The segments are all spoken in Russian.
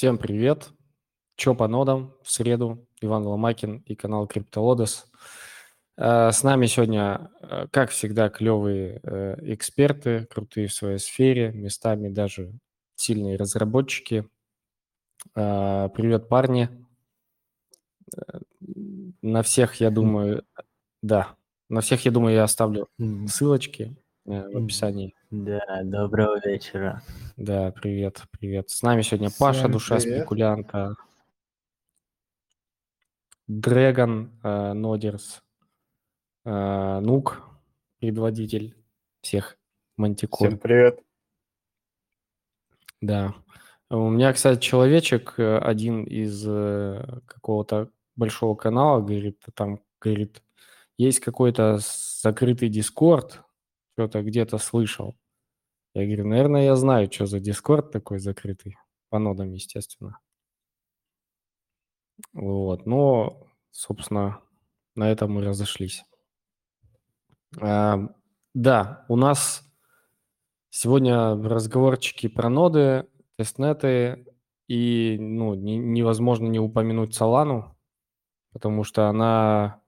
Всем привет! Чё по нодам? В среду Иван Ломакин и канал CryptoLotus. Э, С нами сегодня, э, как всегда, клевые э, эксперты, крутые в своей сфере, местами даже сильные разработчики. Привет, парни! На всех, я думаю, да, на всех, я думаю, я оставлю ссылочки в описании. Да, доброго вечера. Да, привет, привет. С нами сегодня Паша, Всем душа привет. спекулянта, Дрэгон, э, Нодерс, э, Нук, предводитель всех мантикор. Всем привет. Да. У меня, кстати, человечек, э, один из какого-то большого канала, говорит, там, говорит, есть какой-то закрытый дискорд, что-то где-то слышал. Я говорю, наверное, я знаю, что за дискорд такой закрытый, по нодам, естественно. Вот, но, собственно, на этом мы разошлись. А, Да, у нас сегодня разговорчики про ноды, тестнеты, и ну, не- невозможно не упомянуть Солану, потому что она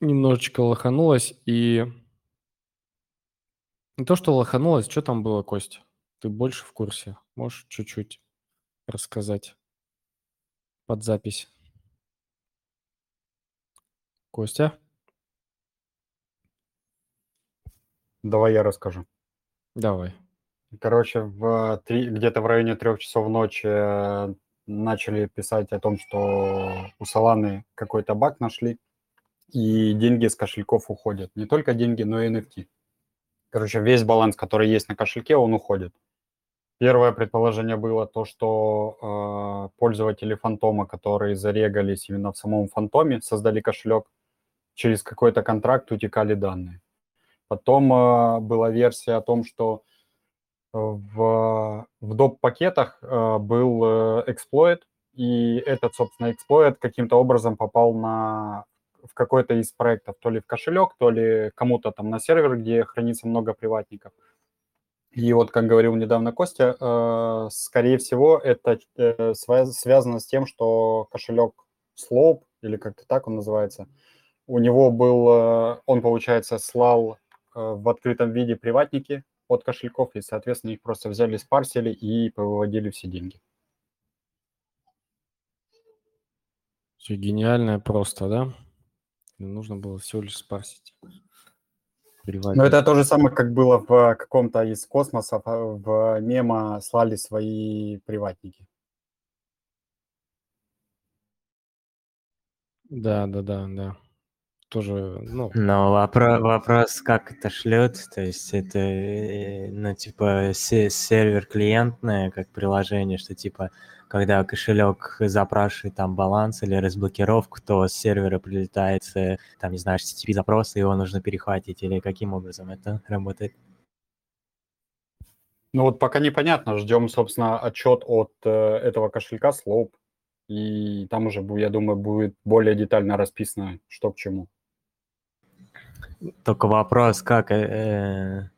немножечко лоханулась, и не то, что лоханулась, что там было, Кость? Ты больше в курсе? Можешь чуть-чуть рассказать под запись? Костя? Давай я расскажу. Давай. Короче, в три- где-то в районе трех часов ночи э, начали писать о том, что у Соланы какой-то баг нашли, и деньги с кошельков уходят. Не только деньги, но и NFT. Короче, весь баланс, который есть на кошельке, он уходит. Первое предположение было то, что э, пользователи Фантома, которые зарегались именно в самом Фантоме, создали кошелек, через какой-то контракт утекали данные. Потом э, была версия о том, что э, в, в доп-пакетах э, был э, эксплойт, и этот, собственно, эксплойт каким-то образом попал на, в какой-то из проектов, то ли в кошелек, то ли кому-то там на сервер, где хранится много приватников. И вот, как говорил недавно Костя, э, скорее всего, это э, связано с тем, что кошелек Slope, или как-то так он называется, у него был, э, он, получается, слал э, в открытом виде приватники от кошельков, и, соответственно, их просто взяли, спарсили и повыводили все деньги. Все гениальное просто, да? Нужно было всего лишь спарсить. Приватник. Но это то же самое, как было в каком-то из космосов, а, в мема слали свои приватники. Да, да, да, да. Тоже, ну, Но вопро- вопрос, как это шлет, то есть это, э, ну, типа, се- сервер-клиентное, как приложение, что, типа, когда кошелек запрашивает там баланс или разблокировку, то с сервера прилетает, э, там, не знаю, HTTP-запрос, и его нужно перехватить, или каким образом это работает? Ну вот пока непонятно, ждем, собственно, отчет от э, этого кошелька Slope, и там уже, я думаю, будет более детально расписано, что к чему. Только вопрос, как... э, э,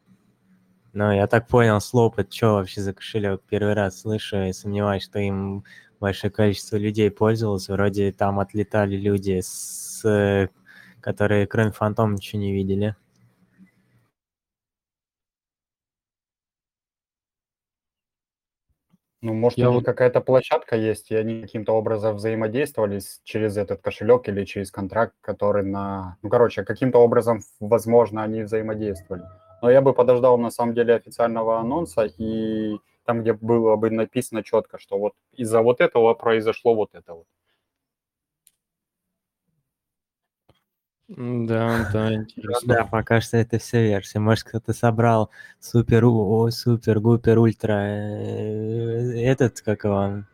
Ну, я так понял, слоп, это что вообще за кошелек? Первый раз слышу и сомневаюсь, что им большое количество людей пользовалось. Вроде там отлетали люди, с, э, которые кроме фантом ничего не видели. Ну, может, Я у них вот- какая-то площадка есть, и они каким-то образом взаимодействовали через этот кошелек или через контракт, который на... Ну, короче, каким-то образом, возможно, они взаимодействовали. Но я бы подождал, на самом деле, официального анонса, и там, где было бы написано четко, что вот из-за вот этого произошло вот это вот. Да, да, интересно. да, пока что это все версия. Может, кто-то собрал супер, о, супер, гупер, ультра, э, этот, как его,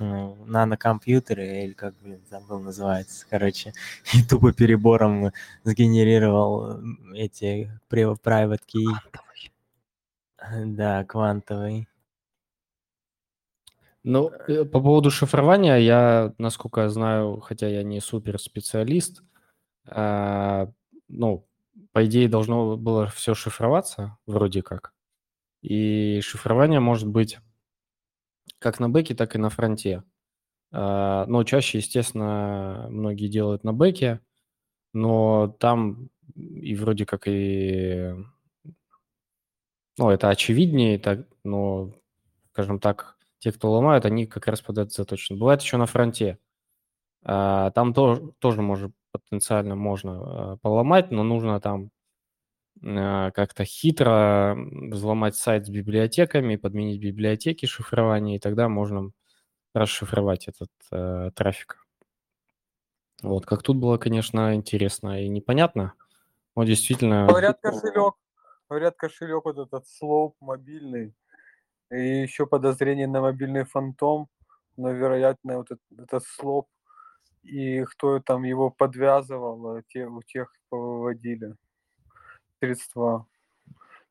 нанокомпьютеры, или как, блин, забыл, называется, короче, и тупо перебором сгенерировал эти private key. Да, квантовый. Ну, э, по поводу шифрования, я, насколько я знаю, хотя я не супер специалист, ну, по идее, должно было все шифроваться, вроде как. И шифрование может быть как на бэке, так и на фронте. А, но чаще, естественно, многие делают на бэке, но там и вроде как и... Ну, это очевиднее, так, но, скажем так, те, кто ломают, они как раз под это заточены. Бывает еще на фронте. А, там тоже, тоже может, потенциально можно а, поломать, но нужно там а, как-то хитро взломать сайт с библиотеками, подменить библиотеки шифрования, и тогда можно расшифровать этот э, трафик. Вот, как тут было, конечно, интересно и непонятно, но действительно... Говорят, кошелек, говорят, кошелек вот этот слоп мобильный, и еще подозрение на мобильный фантом, но, вероятно, вот этот, этот слоп, и кто там его подвязывал, те, у тех повыводили средства.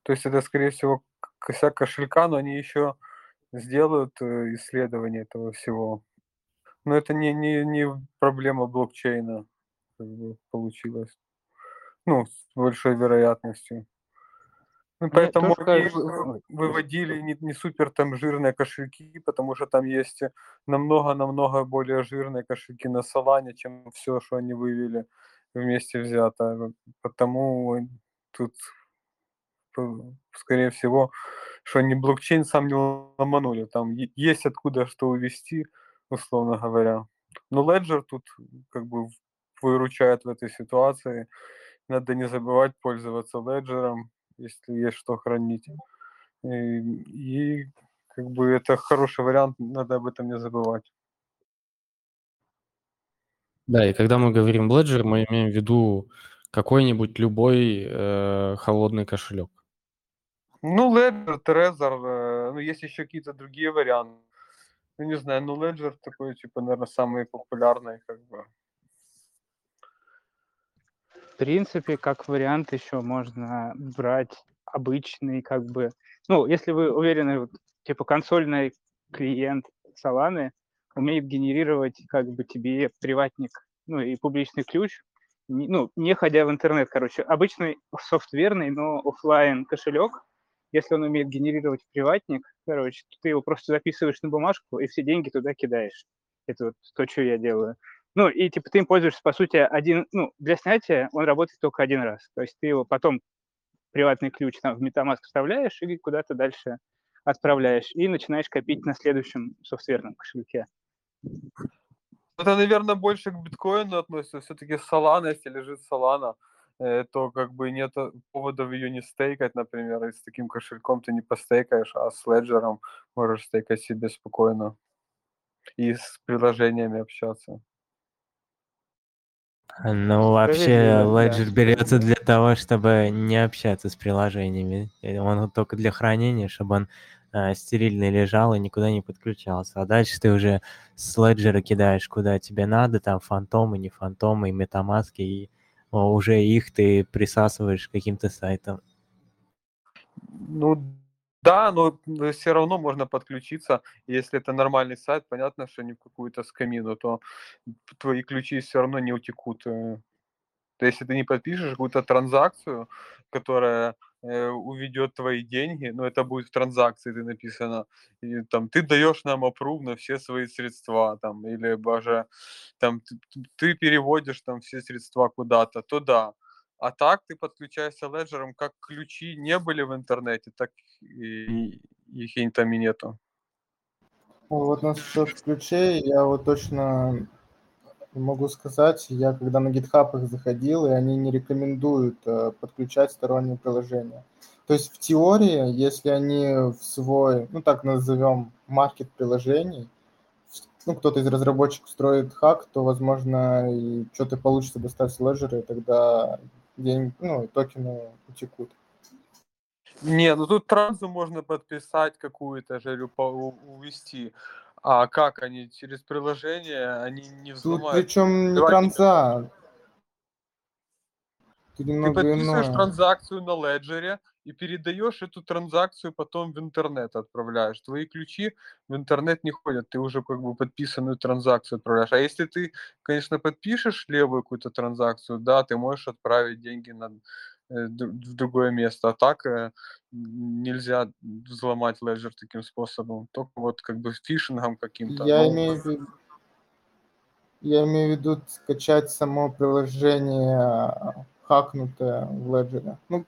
То есть это, скорее всего, косяк кошелька, но они еще сделают э, исследование этого всего. Но это не, не, не проблема блокчейна как бы, получилось. Ну, с большой вероятностью. Ну, поэтому они выводили не, не супер там жирные кошельки, потому что там есть намного-намного более жирные кошельки на Solana, чем все, что они вывели вместе взято. Потому тут, скорее всего, что они блокчейн сам не ломанули. Там есть откуда что увести, условно говоря. Но Ledger тут как бы выручает в этой ситуации. Надо не забывать пользоваться Ledger, если есть что хранить. И, и как бы это хороший вариант, надо об этом не забывать. Да, и когда мы говорим Ledger, мы имеем в виду какой-нибудь любой э, холодный кошелек. Ну, Ledger, Trezor, э, ну, есть еще какие-то другие варианты. Ну, не знаю, ну, Ledger такой, типа, наверное, самый популярный, как бы. Принципе, как вариант еще можно брать обычный, как бы, ну, если вы уверены, вот, типа, консольный клиент Solana умеет генерировать, как бы, тебе приватник, ну, и публичный ключ, ну, не ходя в интернет, короче, обычный софтверный, но офлайн кошелек, если он умеет генерировать приватник, короче, ты его просто записываешь на бумажку и все деньги туда кидаешь. Это вот то, что я делаю. Ну, и типа ты им пользуешься, по сути, один, ну, для снятия он работает только один раз. То есть ты его потом приватный ключ там в MetaMask вставляешь и куда-то дальше отправляешь. И начинаешь копить на следующем софтверном кошельке. Это, наверное, больше к биткоину относится. Все-таки Solana, если лежит Solana, э, то как бы нет поводов ее не стейкать, например, и с таким кошельком ты не постейкаешь, а с леджером можешь стейкать себе спокойно и с приложениями общаться. Ну, вообще, Ledger берется для того, чтобы не общаться с приложениями. Он только для хранения, чтобы он э, стерильный лежал и никуда не подключался. А дальше ты уже с Ledger кидаешь куда тебе надо, там фантомы, не фантомы, и метамаски, и о, уже их ты присасываешь к каким-то сайтам. Ну, да, но все равно можно подключиться. Если это нормальный сайт, понятно, что не в какую-то скамину, то твои ключи все равно не утекут. Э. То есть, если ты не подпишешь какую-то транзакцию, которая э, уведет твои деньги, но это будет в транзакции, ты написано, и, там, ты даешь нам опрув на все свои средства, там, или даже там, ты, ты переводишь там все средства куда-то, то да. А так ты подключаешься леджером, как ключи не были в интернете, так и их и там и нету. Вот насчет ключей, я вот точно могу сказать, я когда на GitHub их заходил, и они не рекомендуют э, подключать сторонние приложения. То есть в теории, если они в свой, ну так назовем, маркет приложений, ну, кто-то из разработчиков строит хак, то, возможно, и что-то получится достать с леджера, и тогда деньги, ну, токены утекут. Не, ну тут трансу можно подписать какую-то же или увести. А как они? Через приложение они не взломают. Тут причем не транза. Ты подписываешь иное. транзакцию на леджере и передаешь эту транзакцию потом в интернет отправляешь. Твои ключи в интернет не ходят, ты уже как бы подписанную транзакцию отправляешь. А если ты, конечно, подпишешь левую какую-то транзакцию, да, ты можешь отправить деньги на, э, в другое место. А так э, нельзя взломать Ledger таким способом. Только вот как бы фишингом каким-то. Я Но... имею в виду, я имею в виду скачать само приложение хакнутое в Ledger. Ну,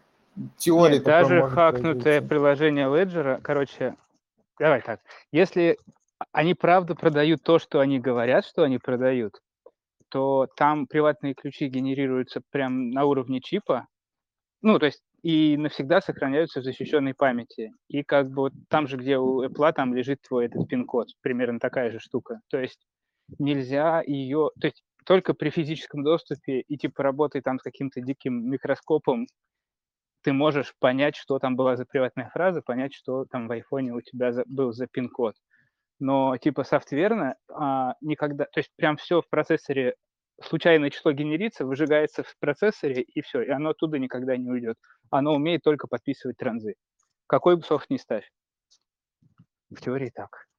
теория Нет, даже хакнутое появиться. приложение Ledger, короче, давай так. Если они правда продают то, что они говорят, что они продают, то там приватные ключи генерируются прям на уровне чипа. Ну, то есть и навсегда сохраняются в защищенной памяти. И как бы вот там же, где у Apple, там лежит твой этот пин-код. Примерно такая же штука. То есть нельзя ее... То есть только при физическом доступе и типа работай там с каким-то диким микроскопом, ты можешь понять, что там была за приватная фраза, понять, что там в айфоне у тебя за, был за пин-код. Но типа софтверно а, никогда... То есть прям все в процессоре случайное число генерится, выжигается в процессоре, и все, и оно оттуда никогда не уйдет. Оно умеет только подписывать транзы. Какой бы софт ни ставь. В теории так.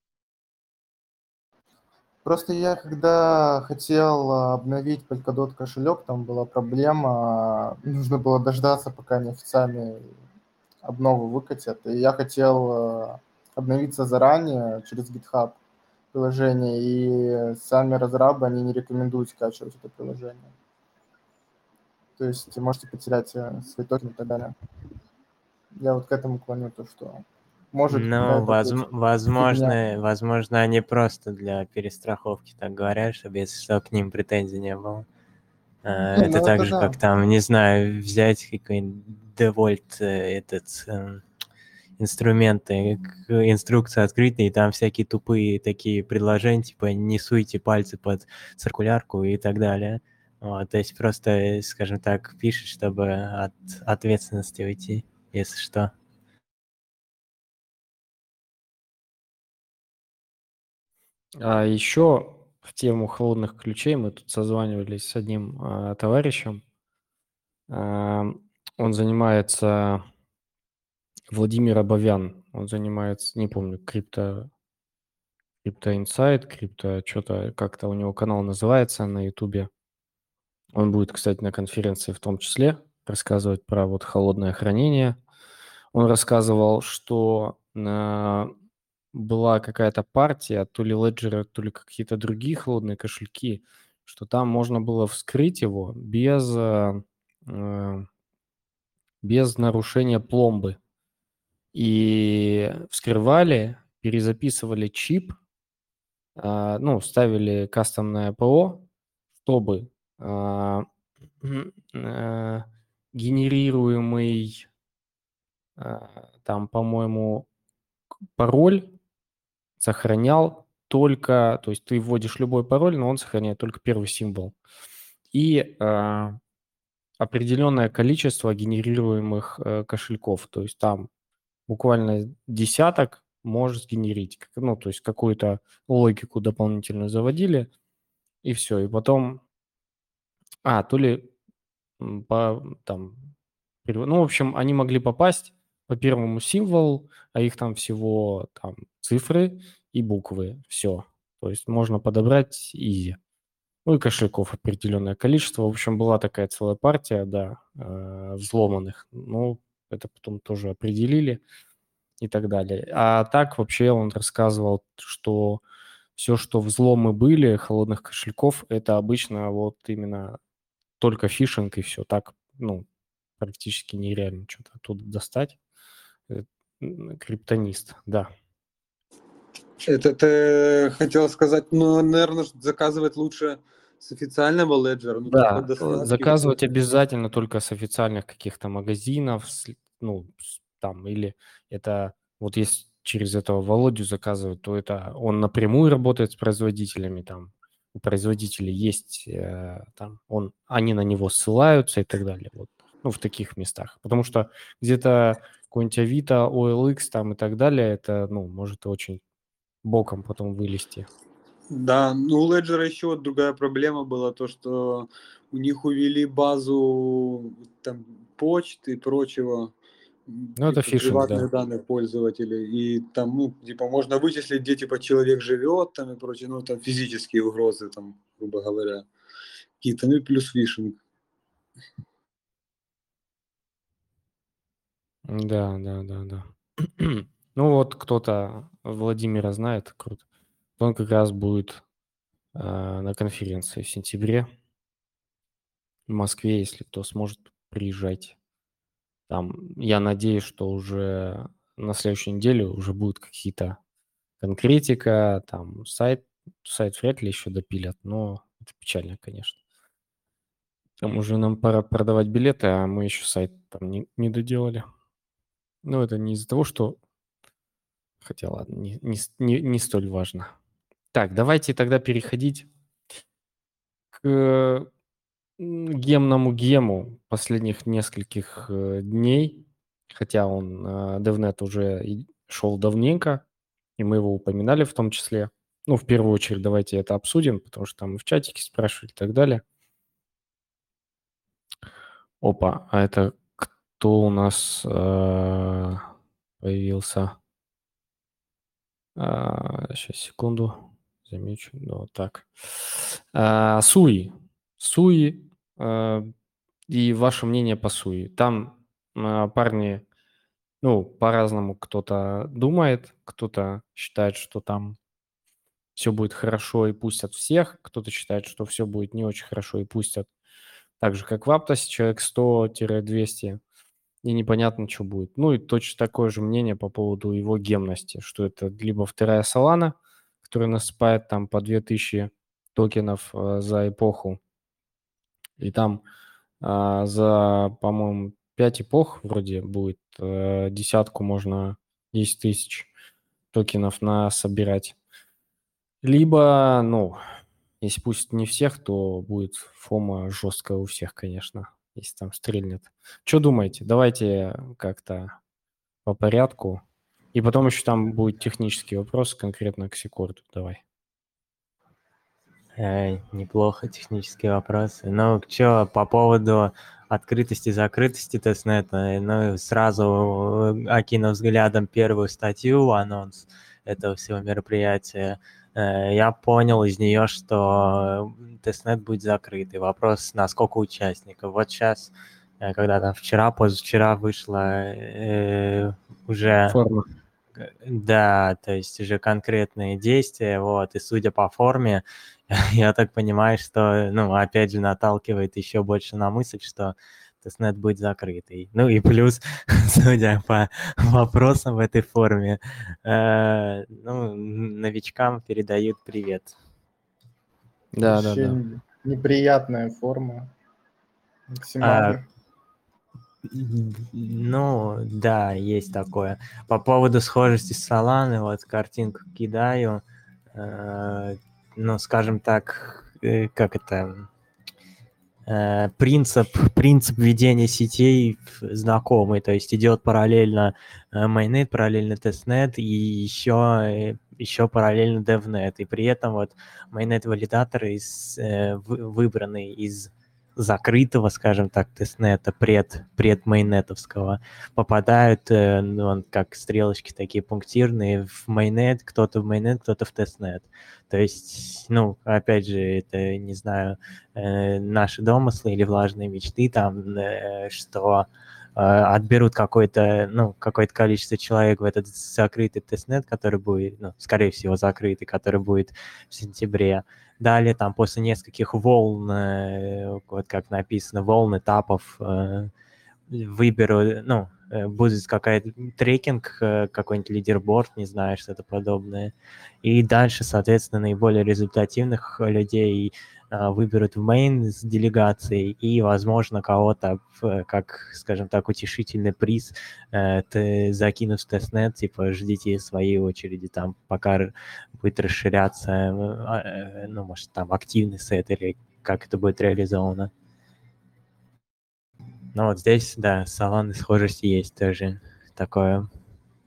Просто я когда хотел а, обновить Polkadot кошелек, там была проблема, нужно было дождаться, пока они официальный обнову выкатят. И я хотел а, обновиться заранее через GitHub приложение, и сами разрабы, они не рекомендуют скачивать это приложение. То есть можете потерять э, свой токен и так далее. Я вот к этому клоню, то что может... Ну, возм- возможно, возможно, они просто для перестраховки так говорят, чтобы если что, к ним претензий не было. Uh, ну, это ну, так это же, да. как там, не знаю, взять какой-нибудь девольт э, этот эм, инструменты, инструкция открытая, и там всякие тупые такие предложения, типа не суйте пальцы под циркулярку и так далее. Вот, то есть просто, скажем так, пишет, чтобы от ответственности уйти, если что. А еще в тему холодных ключей мы тут созванивались с одним а, товарищем. А, он занимается Владимир Абовян. Он занимается, не помню, крипто, крипто инсайт, крипто, что-то как-то у него канал называется на Ютубе. Он будет, кстати, на конференции в том числе рассказывать про вот холодное хранение. Он рассказывал, что на была какая-то партия, то ли Ledger, то ли какие-то другие холодные кошельки, что там можно было вскрыть его без, э, э, без нарушения пломбы. И вскрывали, перезаписывали чип, э, ну, ставили кастомное ПО, чтобы генерируемый там, по-моему, пароль сохранял только, то есть ты вводишь любой пароль, но он сохраняет только первый символ. И э, определенное количество генерируемых э, кошельков, то есть там буквально десяток может сгенерить, ну, то есть какую-то логику дополнительную заводили, и все. И потом, а, то ли по, там, ну, в общем, они могли попасть по первому символу, а их там всего там цифры и буквы, все. То есть можно подобрать изи. Ну и кошельков определенное количество. В общем, была такая целая партия, да, э, взломанных. Ну, это потом тоже определили и так далее. А так вообще он рассказывал, что все, что взломы были холодных кошельков, это обычно вот именно только фишинг и все. Так, ну, практически нереально что-то оттуда достать. Э, криптонист, да. Это ты хотел сказать, ну, наверное, заказывать лучше с официального леджера. Ну, да, заказывать обязательно только с официальных каких-то магазинов, ну, там, или это, вот если через этого Володю заказывать, то это он напрямую работает с производителями, там, у производителей есть, э, там, он, они на него ссылаются и так далее, вот, ну, в таких местах. Потому что где-то какой-нибудь Авито, OLX там и так далее, это, ну, может очень боком потом вылезти. Да, ну у Ledger еще вот другая проблема была, то, что у них увели базу там почты и прочего. Ну, это типа, фишинг, да. данных пользователей. И там, ну, типа, можно вычислить, где, типа, человек живет, там, и прочее, ну, там, физические угрозы, там, грубо говоря. Какие-то, ну, и плюс фишинг. Да, да, да, да. ну вот кто-то Владимира знает, круто. Он как раз будет э, на конференции в сентябре в Москве, если кто сможет, приезжать. Там, я надеюсь, что уже на следующей неделе уже будут какие-то конкретика, там сайт, сайт вряд ли еще допилят, но это печально, конечно. Там уже нам пора продавать билеты, а мы еще сайт там не, не доделали. Но это не из-за того, что... Хотя ладно, не, не, не, не столь важно. Так, давайте тогда переходить к гемному гему последних нескольких э, дней, хотя он, э, DevNet уже шел давненько, и мы его упоминали в том числе. Ну, в первую очередь давайте это обсудим, потому что там в чатике спрашивали и так далее. Опа, а это кто у нас э, появился? А, сейчас, секунду. Замечу. Ну, так. А, Суи. Суи Э, и ваше мнение по Суи. Там э, парни, ну, по-разному кто-то думает, кто-то считает, что там все будет хорошо и пустят всех, кто-то считает, что все будет не очень хорошо и пустят так же, как в Аптосе, человек 100-200, и непонятно, что будет. Ну и точно такое же мнение по поводу его гемности, что это либо вторая Solana, которая насыпает там по 2000 токенов э, за эпоху, и там а, за, по-моему, 5 эпох вроде будет а, десятку можно 10 тысяч токенов на собирать. Либо, ну, если пусть не всех, то будет фома жесткая у всех, конечно, если там стрельнет. Что думаете? Давайте как-то по порядку. И потом еще там будет технический вопрос конкретно к Секорду. Давай. Э, неплохо, технические вопросы. Ну, что по поводу открытости, закрытости testnet а, ну, сразу э, окинув взглядом первую статью, анонс этого всего мероприятия, я понял из нее, что testnet будет закрытый. Вопрос, на сколько участников. Вот сейчас, э, когда там вчера, позавчера вышло э, уже... Форма. Да, то есть уже конкретные действия, вот, и судя по форме, я так понимаю, что, ну, опять же, наталкивает еще больше на мысль, что тестнет будет закрытый. Ну и плюс, судя по вопросам в этой форме, э, ну, новичкам передают привет. Да, да, да. Неприятная форма. Максимально. А, ну, да, есть такое. По поводу схожести с Solana, вот картинку кидаю. Э, ну, скажем так, э, как это, принцип, принцип ведения сетей знакомый, то есть идет параллельно э, mainnet, параллельно testnet и еще, еще параллельно devnet, и при этом вот mainnet валидаторы из, выбранные из закрытого, скажем так, testnet а, пред, пред mainnet овского, попадают, э, ну, как стрелочки такие пунктирные в mainnet, кто-то в mainnet, кто-то в testnet. То есть, ну, опять же, это, не знаю, э, наши домыслы или влажные мечты там, э, что отберут какое-то, ну, какое-то количество человек в этот закрытый testnet, который будет, ну, скорее всего, закрытый, который будет в сентябре, Далее там после нескольких волн, э, вот как написано, волн этапов э, выберут, ну, э, будет какая-то трекинг, какой-нибудь leaderboard, не знаю, что-то подобное. И дальше, соответственно, наиболее результативных людей а, выберут в main с делегацией и, возможно, кого-то, как, скажем так, утешительный приз э, ты закинут в testnet, типа, ждите своей очереди, там, пока будет расширяться, а, э, ну, может, там, активный сет или как это будет реализовано. Ну, вот здесь, да, с Solana схожесть есть тоже такое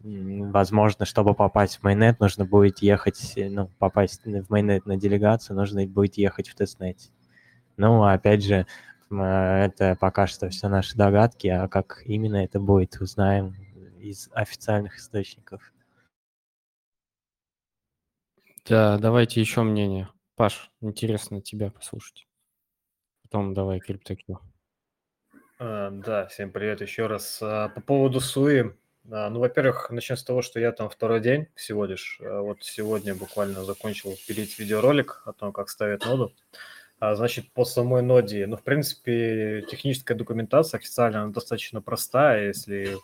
возможно, чтобы попасть в майнет, нужно будет ехать, э, ну, попасть в майнет на делегацию, нужно будет ехать в тестнете. Ну, опять же, это пока что все наши догадки, а как именно это будет, узнаем из официальных источников. Да, давайте еще мнение. Паш, интересно тебя послушать. Потом давай криптокью. А, Да, всем привет еще раз. А, По поводу Суи, ну, во-первых, начнем с того, что я там второй день всего лишь. А, Вот сегодня буквально закончил пилить видеоролик о том, как ставить ноду. А, Значит, по самой ноде, ну, в принципе, техническая документация официально она достаточно простая. Если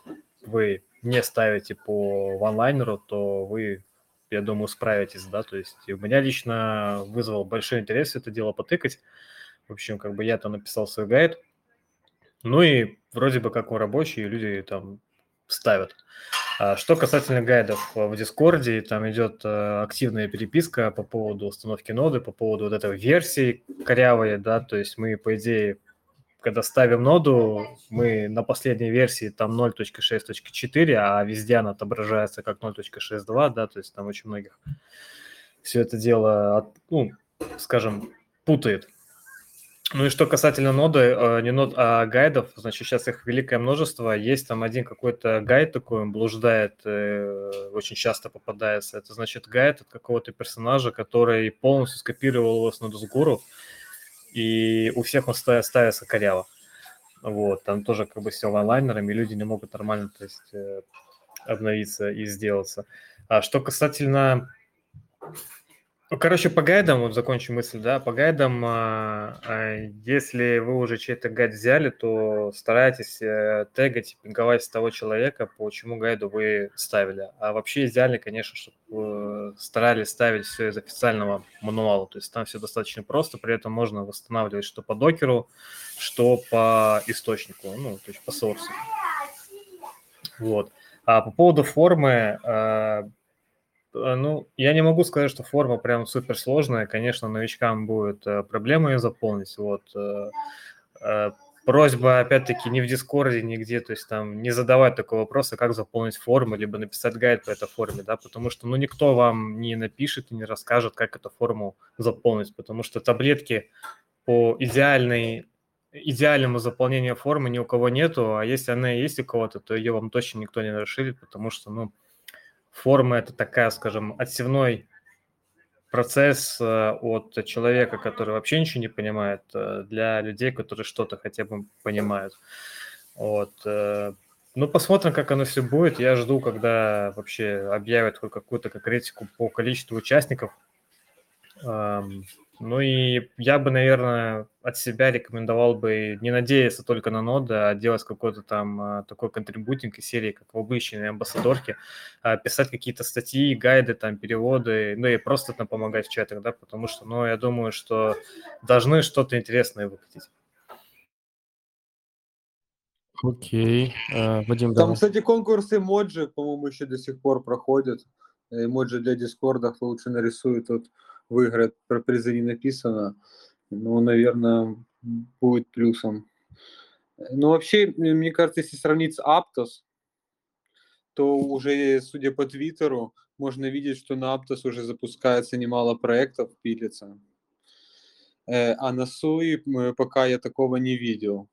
вы не ставите по ванлайнеру, то вы, я думаю, справитесь, да. То есть у меня лично вызвал большой интерес это дело потыкать. В общем, как бы я там написал свой гайд, ну и вроде бы как он рабочий, люди там ставят. А Что касательно гайдов э, в Дискорде, там идет э, активная переписка по поводу установки ноды, по поводу вот этой версии корявой, да, то есть мы, по идее, когда ставим ноду, мы на последней версии там 0.6.4, а везде она отображается как 0.6.2, да, то есть там очень многих все это дело, ну, скажем, путает. Ну и что касательно ноды, э, не нод, а гайдов, значит, сейчас их великое множество. Есть там один какой-то гайд такой, он блуждает, э, очень часто попадается. Это значит гайд от какого-то персонажа, который полностью скопировал его с Нодосгуру, и у всех он ста- ставится коряво. Вот, там тоже как бы все онлайнерами, люди не могут нормально, то есть, э, обновиться и сделаться. А что касательно короче, по гайдам, вот закончу мысль, да, по гайдам, а, а, если вы уже чей-то гайд взяли, то старайтесь э, тегать, пинговать с того человека, по чему гайду вы ставили. А вообще идеально, конечно, чтобы старались ставить все из официального мануала, то есть там все достаточно просто, при этом можно восстанавливать что по докеру, что по источнику, ну, то есть по сорсу. Вот. А по поводу формы, а, Ну, я не могу сказать, что форма прям супер сложная. Конечно, новичкам будет э, проблема ее заполнить. Вот. э, э, Просьба, опять-таки, не в Дискорде, нигде, то есть там не задавать такого вопроса, как заполнить форму, либо написать гайд по этой форме, да, потому что, ну, никто вам не напишет и не расскажет, как эту форму заполнить, потому что таблетки по идеальной, идеальному заполнению формы ни у кого нету, а если она есть у кого-то, то ее вам точно никто не расширит, потому что, ну, форма это такая, скажем, отсевной процесс э, от человека, который вообще ничего не понимает, э, для людей, которые что-то хотя бы понимают. Вот. э, Ну, посмотрим, как оно все будет. Я жду, когда вообще объявят хоть какую-то конкретику по количеству участников. Ну и я бы, наверное, от себя рекомендовал бы не надеяться только на ноды, а делать какой-то там а, такой контрибутинг из серии, как в обычной амбассадорке, а, писать какие-то статьи, гайды, там, переводы, ну и просто там помогать в чатах, да, потому что, ну, я думаю, что должны что-то интересное выкатить. Окей. Э, Вадим, Там, давай. кстати, конкурс эмоджи, по-моему, еще до сих пор проходят. Эмоджи для Дискорда, кто лучше нарисует, тот выиграет. Про призы не написано. Ну, наверное, будет плюсом. Ну, вообще, мне кажется, если сравнить с Aptos, то уже, судя по Твиттеру, можно видеть, что на Aptos уже запускается немало проектов, пилится. Э, А на Суи пока я такого не видел.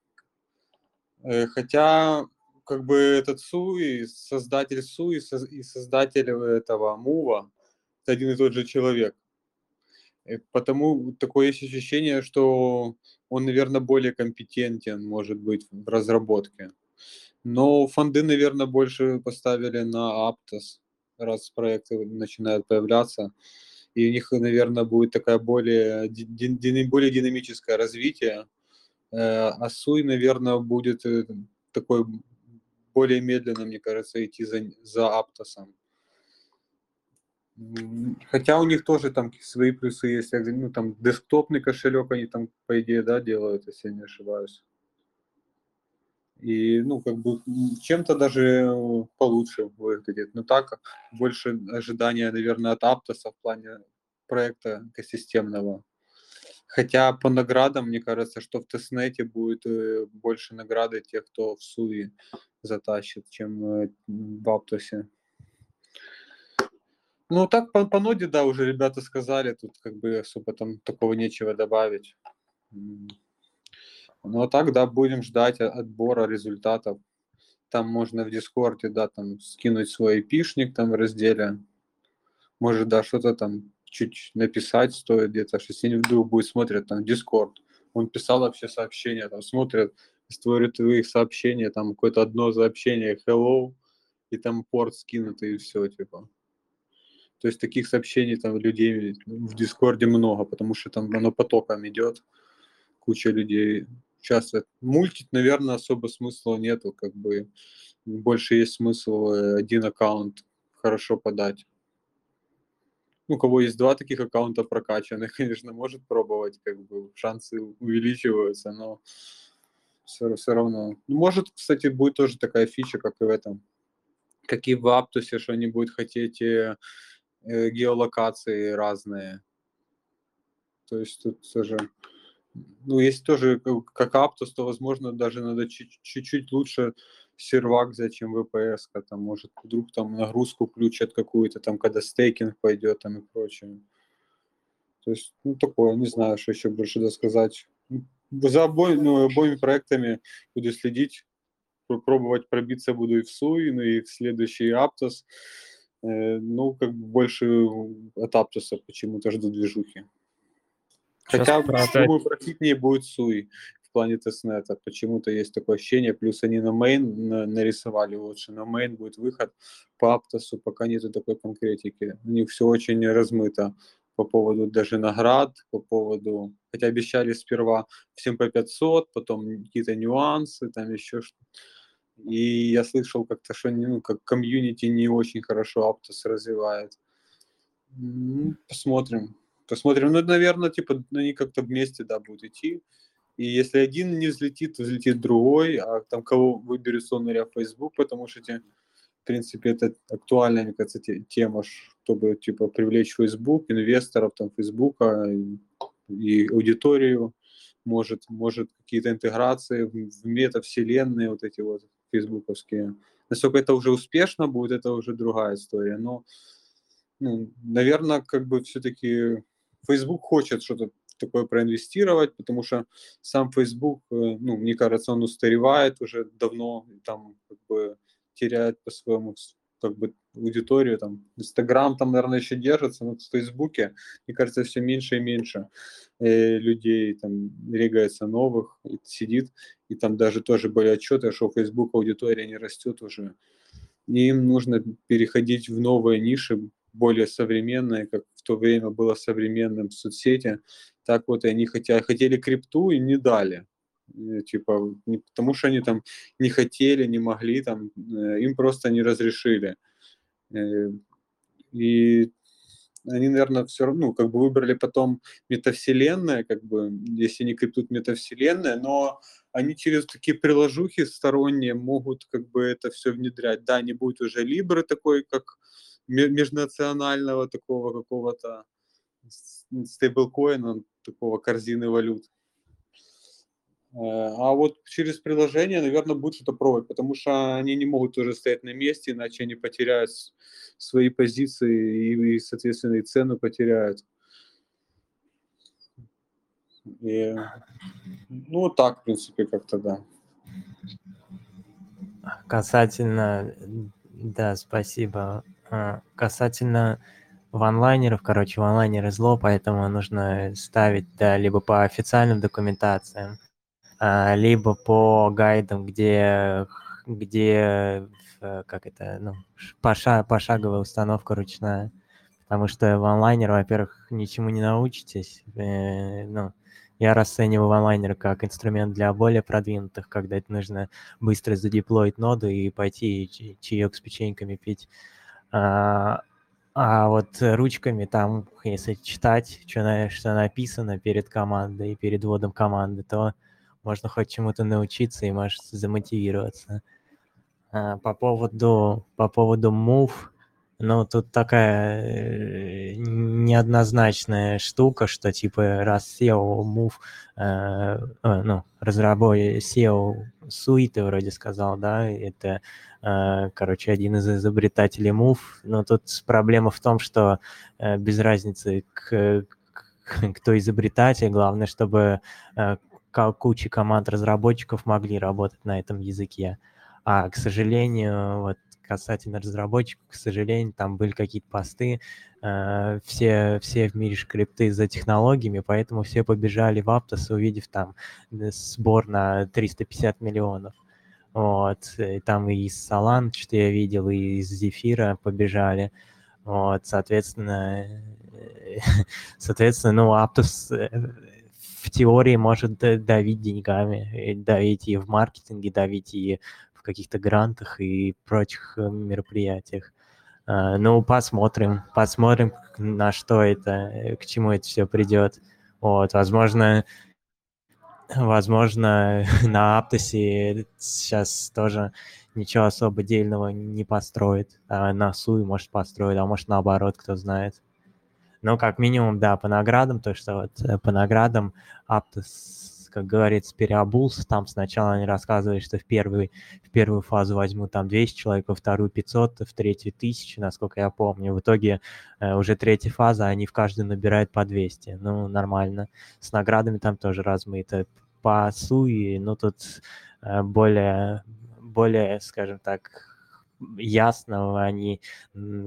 Э, Хотя, как бы этот Суи, создатель Суи и создатель этого Мува, это один и тот же человек. Э, Потому такое есть ощущение, что он, наверное, более компетентен, может быть, в разработке. Но фонды, наверное, больше поставили на Aptos, раз проекты начинают появляться. И у них, наверное, будет такая более, ди- ди- ди- более динамическое развитие. Э, А Суй, наверное, будет э, такой более медленно, мне кажется, идти за, за Аптосом. Хотя у них тоже там свои плюсы есть. Ну, там десктопный кошелек они там, по идее, да, делают, если я не ошибаюсь. И, ну, как бы чем-то даже э, получше выглядит. Но так больше ожидания, наверное, от Аптоса в плане проекта экосистемного. Хотя по наградам, мне кажется, что в тестнете будет э, больше награды тех, кто в Суи затащит, чем э, в Аптосе. Ну, так по, по ноде, да, уже ребята сказали, тут как бы особо там такого нечего добавить. Ну, а так, да, будем ждать отбора результатов. Там можно в Дискорде, да, там скинуть свой эпишник там в разделе. Может, да, что-то там чуть написать стоит где-то, что если вдруг будет смотрят там Дискорд. Он писал вообще сообщение, там смотрят, историю твоих сообщений, там какое-то одно сообщение hello, и там порт скинутый, и все, типа. То есть таких сообщений там людей в Дискорде много, потому что там оно потоком идет, куча людей участвует. Мультить, наверное, особо смысла нету, как бы больше есть смысл э, один аккаунт хорошо подать. Ну, у кого есть два таких аккаунта прокачанных, конечно, может пробовать, как бы шансы увеличиваются, но все, все равно. Может, кстати, будет тоже такая фича, как и в этом, как и в Аптусе, что они будут хотеть э, геолокации разные. То есть тут все же ну, если тоже как Аптус, то, возможно, даже надо чуть-чуть лучше сервак взять, чем VPS, там, может, вдруг там нагрузку включат какую-то, там, когда стейкинг пойдет, там, и прочее. То есть, ну, такое, не знаю, что еще больше досказать. За обои, ну, обоими проектами буду следить, пробовать пробиться буду и в Суи, ну, и в следующий Аптос. Э, ну, как бы больше от Аптоса почему-то жду движухи. Хотя, кстати... думаю, профитнее будет Sui в плане тестнета. Почему-то есть такое ощущение. Плюс они на мейн нарисовали лучше. На мейн будет выход по Aptos у, пока нету такой конкретики. У них все очень размыто по поводу даже наград, по поводу... Хотя обещали сперва всем по 500, потом какие-то нюансы, там еще что И я слышал как-то, что ну, как комьюнити не очень хорошо Aptos развивает. Посмотрим. Посмотрим. Ну, наверное, типа, они как-то вместе, да, будут идти. И если один не взлетит, то взлетит другой, а там кого выберет, сон в Facebook, потому что, те, в принципе, это актуальная, мне кажется, тема, чтобы, типа, привлечь Facebook, инвесторов, там, Facebook и, и аудиторию, может, может какие-то интеграции в метавселенные вот эти вот фейсбуковские. Насколько это уже успешно будет, это уже другая история. Но, ну, наверное, как бы все-таки Facebook хочет что-то такое проинвестировать, потому что сам Facebook, э, ну, мне кажется, он устаревает уже давно, там как бы теряет по-своему как бы аудиторию, там, Инстаграм там, наверное, еще держится, но в Фейсбуке, мне кажется, все меньше и меньше э, людей там регается новых, и сидит, и там даже тоже были отчеты, что Facebook аудитория не растет уже, и им нужно переходить в новые ниши, более современные, как в то время было современным соцсети, так вот и они хотя, хотели крипту и не дали. Типа, не потому что они там не хотели, не могли, там, э, им просто не разрешили. Э, и они, наверное, все равно, ну, как бы выбрали потом метавселенная, как бы, если не криптут метавселенная, но они через такие приложухи сторонние могут как бы это все внедрять. Да, не будет уже Либры такой, как межнационального такого какого-то стейблкоина, такого корзины валют. Э, а вот через приложение, наверное, будет что-то пробовать, потому что они не могут тоже стоять на месте, иначе они потеряют свои позиции и, соответственно, и цену потеряют. И, ну, так, в принципе, как-то да. Касательно, да, спасибо. А, касательно ванлайнеров, короче, ванлайнеры зло, поэтому нужно ставить, да, либо по официальным документациям, либо по гайдам, где, где как это, ну, поша, пошаговая установка ручная. Потому что в онлайнер, во-первых, ничему не научитесь. Э, ну, я расцениваю онлайнер как инструмент для более продвинутых, когда это нужно быстро задеплоить ноду и пойти чаек с печеньками пить. А, а вот ручками там, если читать, что, что написано перед командой, перед вводом команды, то можно хоть чему-то научиться и можешь замотивироваться. А, по поводу, по поводу move, ну, тут такая э, неоднозначная штука, что типа раз SEO move, э, э, ну, разработчик SEO суиты вроде сказал, да, это, э, короче, один из изобретателей move, но тут проблема в том, что э, без разницы к, к, кто изобретатель, главное, чтобы куча команд разработчиков могли работать на этом языке. А, к сожалению, вот касательно разработчиков, к сожалению, там были какие-то посты, э, все, все в мире шкрипты за технологиями, поэтому все побежали в Aptos, увидев там э, сбор на 350 миллионов. Вот, и там и из Solana, что я видел, и из Зефира побежали. Вот, соответственно, соответственно, ну, Aptos в теории может давить деньгами, давить и в маркетинге, давить и в каких-то грантах и прочих э, мероприятиях. А, ну, посмотрим, посмотрим, на что это, э, к чему это все придет. Вот, возможно, возможно, на Аптосе сейчас тоже ничего особо дельного не построит, а на Суе может построить, а может наоборот, кто знает. Но как минимум, да, по наградам, то, что вот э, по наградам Aptos, как говорится, переобулся. Там сначала они рассказывали, что в, первый, в первую фазу возьмут там 200 человек, во вторую 500, в третью 1000, насколько я помню. В итоге э, уже третья фаза, они в каждую набирают по 200. Ну, нормально. С наградами там тоже размыто. По Суи, ну, тут э, более, более, скажем так, ясно, они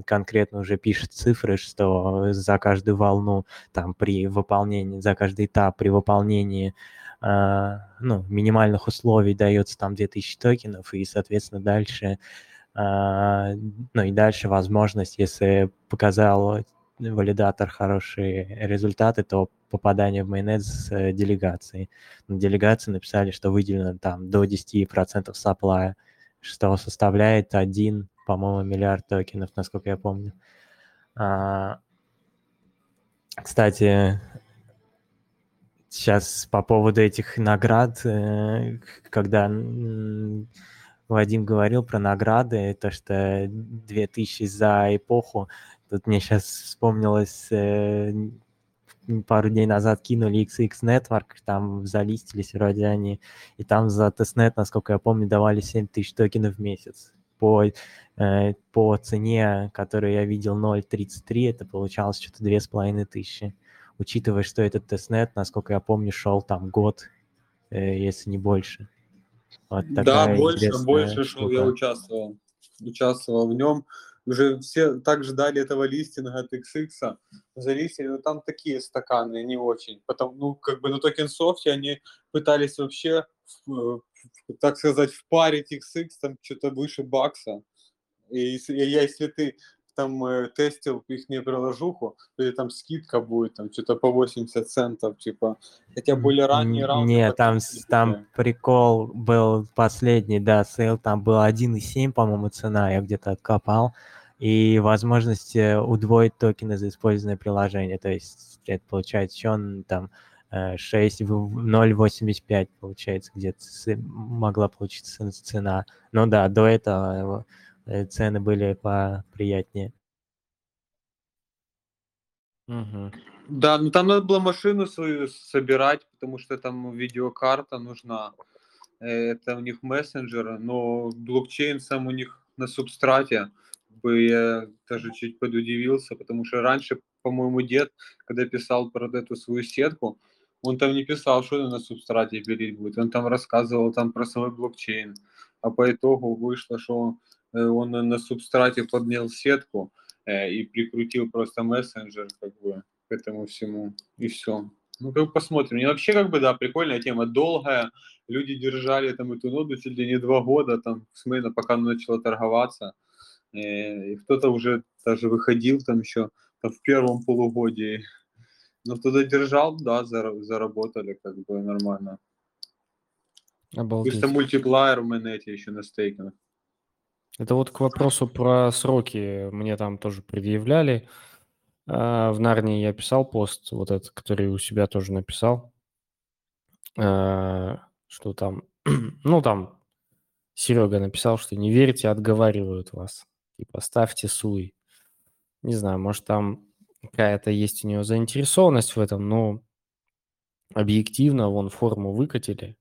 конкретно уже пишут цифры, что за каждую волну, там, при выполнении, за каждый этап при выполнении э, ну, минимальных условий дается там 2000 токенов, и, соответственно, дальше, э, ну, и дальше возможность, если показал валидатор хорошие результаты, то попадание в майонез с делегацией. На делегации написали, что выделено там до 10% саплая что составляет 1, по-моему, миллиард токенов, насколько я помню. А, кстати, сейчас по поводу этих наград, э, когда Вадим говорил про награды, то, что 2000 за эпоху, тут мне сейчас вспомнилось э, пару дней назад кинули XX Network, там залистились вроде они, и там за тестнет, насколько я помню, давали 7 тысяч токенов в месяц. По, э, по цене, которую я видел 0.33, это получалось что-то 2500. Учитывая, что этот тестнет, насколько я помню, шел там год, э, если не больше. Вот да, больше, больше шел, я участвовал. Участвовал в нем уже все так ждали этого листинга от XX, залистили, но там такие стаканы не очень. Потом, ну, как бы на TokenSoft е они пытались вообще, так сказать, впарить XX там что-то выше бакса. И если ты там э, тестил их не приложуху, то там скидка будет, там что-то по 80 центов, типа, хотя более ранние раунды... Нет, там, там прикол был последний, да, сейл, там был 1,7, по-моему, цена, я где-то откопал, и возможность э, удвоить токены за использованное приложение, то есть это получается еще он там 6 0,85 получается где-то могла получиться цена. Ну да, до этого Э, цены были поприятнее. Угу. Да, ну там надо было машину свою собирать, потому что там видеокарта нужна. Э, это у них мессенджер, но блокчейн сам у них на субстрате. Бы я даже чуть подудивился, потому что раньше, по-моему, дед, когда писал про эту свою сетку, он там не писал, что на субстрате пилить будет. Он там рассказывал там про свой блокчейн. А по итогу вышло, что Э, он на субстрате поднял сетку э, и прикрутил просто мессенджер как бы к этому всему, и все. Ну, как посмотрим. И вообще, как бы, да, прикольная тема, долгая. Люди держали там эту ноду чуть ли не два года, там, с пока она начала торговаться. Э, и кто-то уже даже выходил там еще там, в первом полугодии. Но кто-то держал, да, заработали как бы нормально. Обалдеть. Там мультиплеер в Майнете еще на стейкинг. Это вот к вопросу про сроки. Мне там тоже предъявляли. А, в Нарнии я писал пост, вот этот, который у себя тоже написал, а, что там, ну там Серега написал, что не верьте, отговаривают вас. Типа ставьте суй. Не знаю, может там какая-то есть у него заинтересованность в этом, но объективно вон форму выкатили,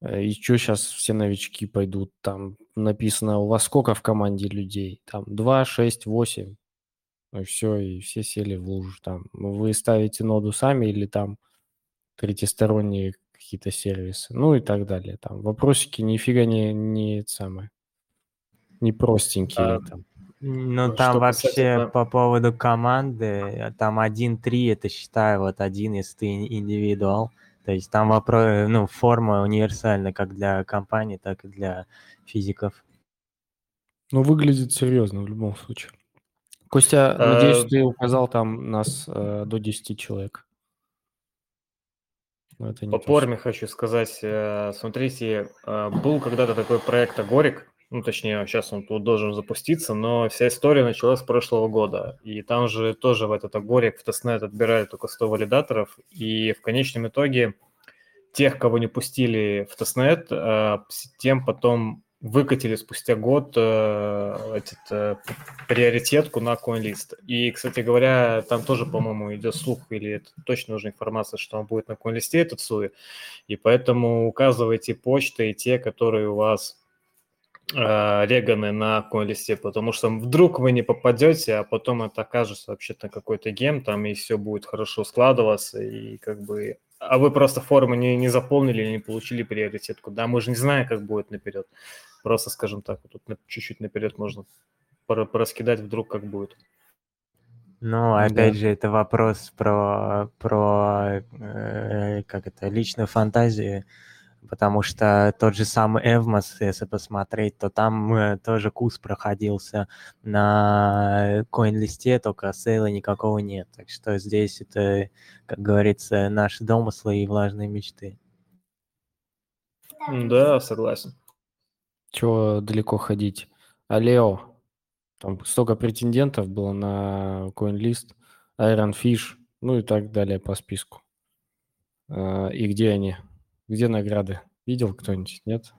Э, и что сейчас все новички пойдут? Там написано, у вас сколько в команде людей? Там 2, 6, 8. Ну и все, и все сели в лужу. Там вы ставите ноду сами или там третьесторонние какие-то сервисы, ну и так далее. Там вопросики нифига не, не самое. Не простенькие А, там. Ну, Что там вообще касательно- по поводу команды, там 1-3, это считаю, вот один, если ты ин- индивидуал. То есть там вопрос, ну, форма универсальна как для компании, так и для физиков. Ну, выглядит серьезно в любом случае. Костя, надеюсь, Э, ты указал там нас э, до 10 человек. Но это не По форме хочу сказать, э, смотрите, э, был когда-то такой проект Agoric, ну, точнее, сейчас он тут должен запуститься, но вся история началась с прошлого года, и там же тоже в этот Agoric, в тестнет отбирают только 100 валидаторов, и в конечном итоге тех, кого не пустили в тестнет, с- тем потом выкатили спустя год э, этот, э, приоритетку на CoinList. И, кстати говоря, там тоже, по-моему, идет слух, или это точно уже информация, что он будет на CoinList этот Sui. И поэтому указывайте почты и те, которые у вас реганы на CoinList, потому что вдруг вы не попадете, а потом это окажется вообще-то какой-то гем, там и все будет хорошо складываться, и как бы... А вы просто формы не, не заполнили или не получили приоритетку. Да, мы же не знаем, как будет наперед. Просто, скажем так, вот тут чуть-чуть наперед можно пора- пораскидать вдруг как будет. Ну, Да. опять же, это вопрос про, про э, как это, личную фантазию, потому что тот же самый Эвмос, если посмотреть, то там э, тоже курс проходился на коин-листе, только сейла никакого нет. Так что здесь это, как говорится, наши домыслы и влажные мечты. Да, согласен. Чего далеко ходить? А Лео, там столько претендентов было на CoinList, Iron Fish, ну и так далее по списку. А, И где они? Где награды? Видел кто-нибудь? Нет?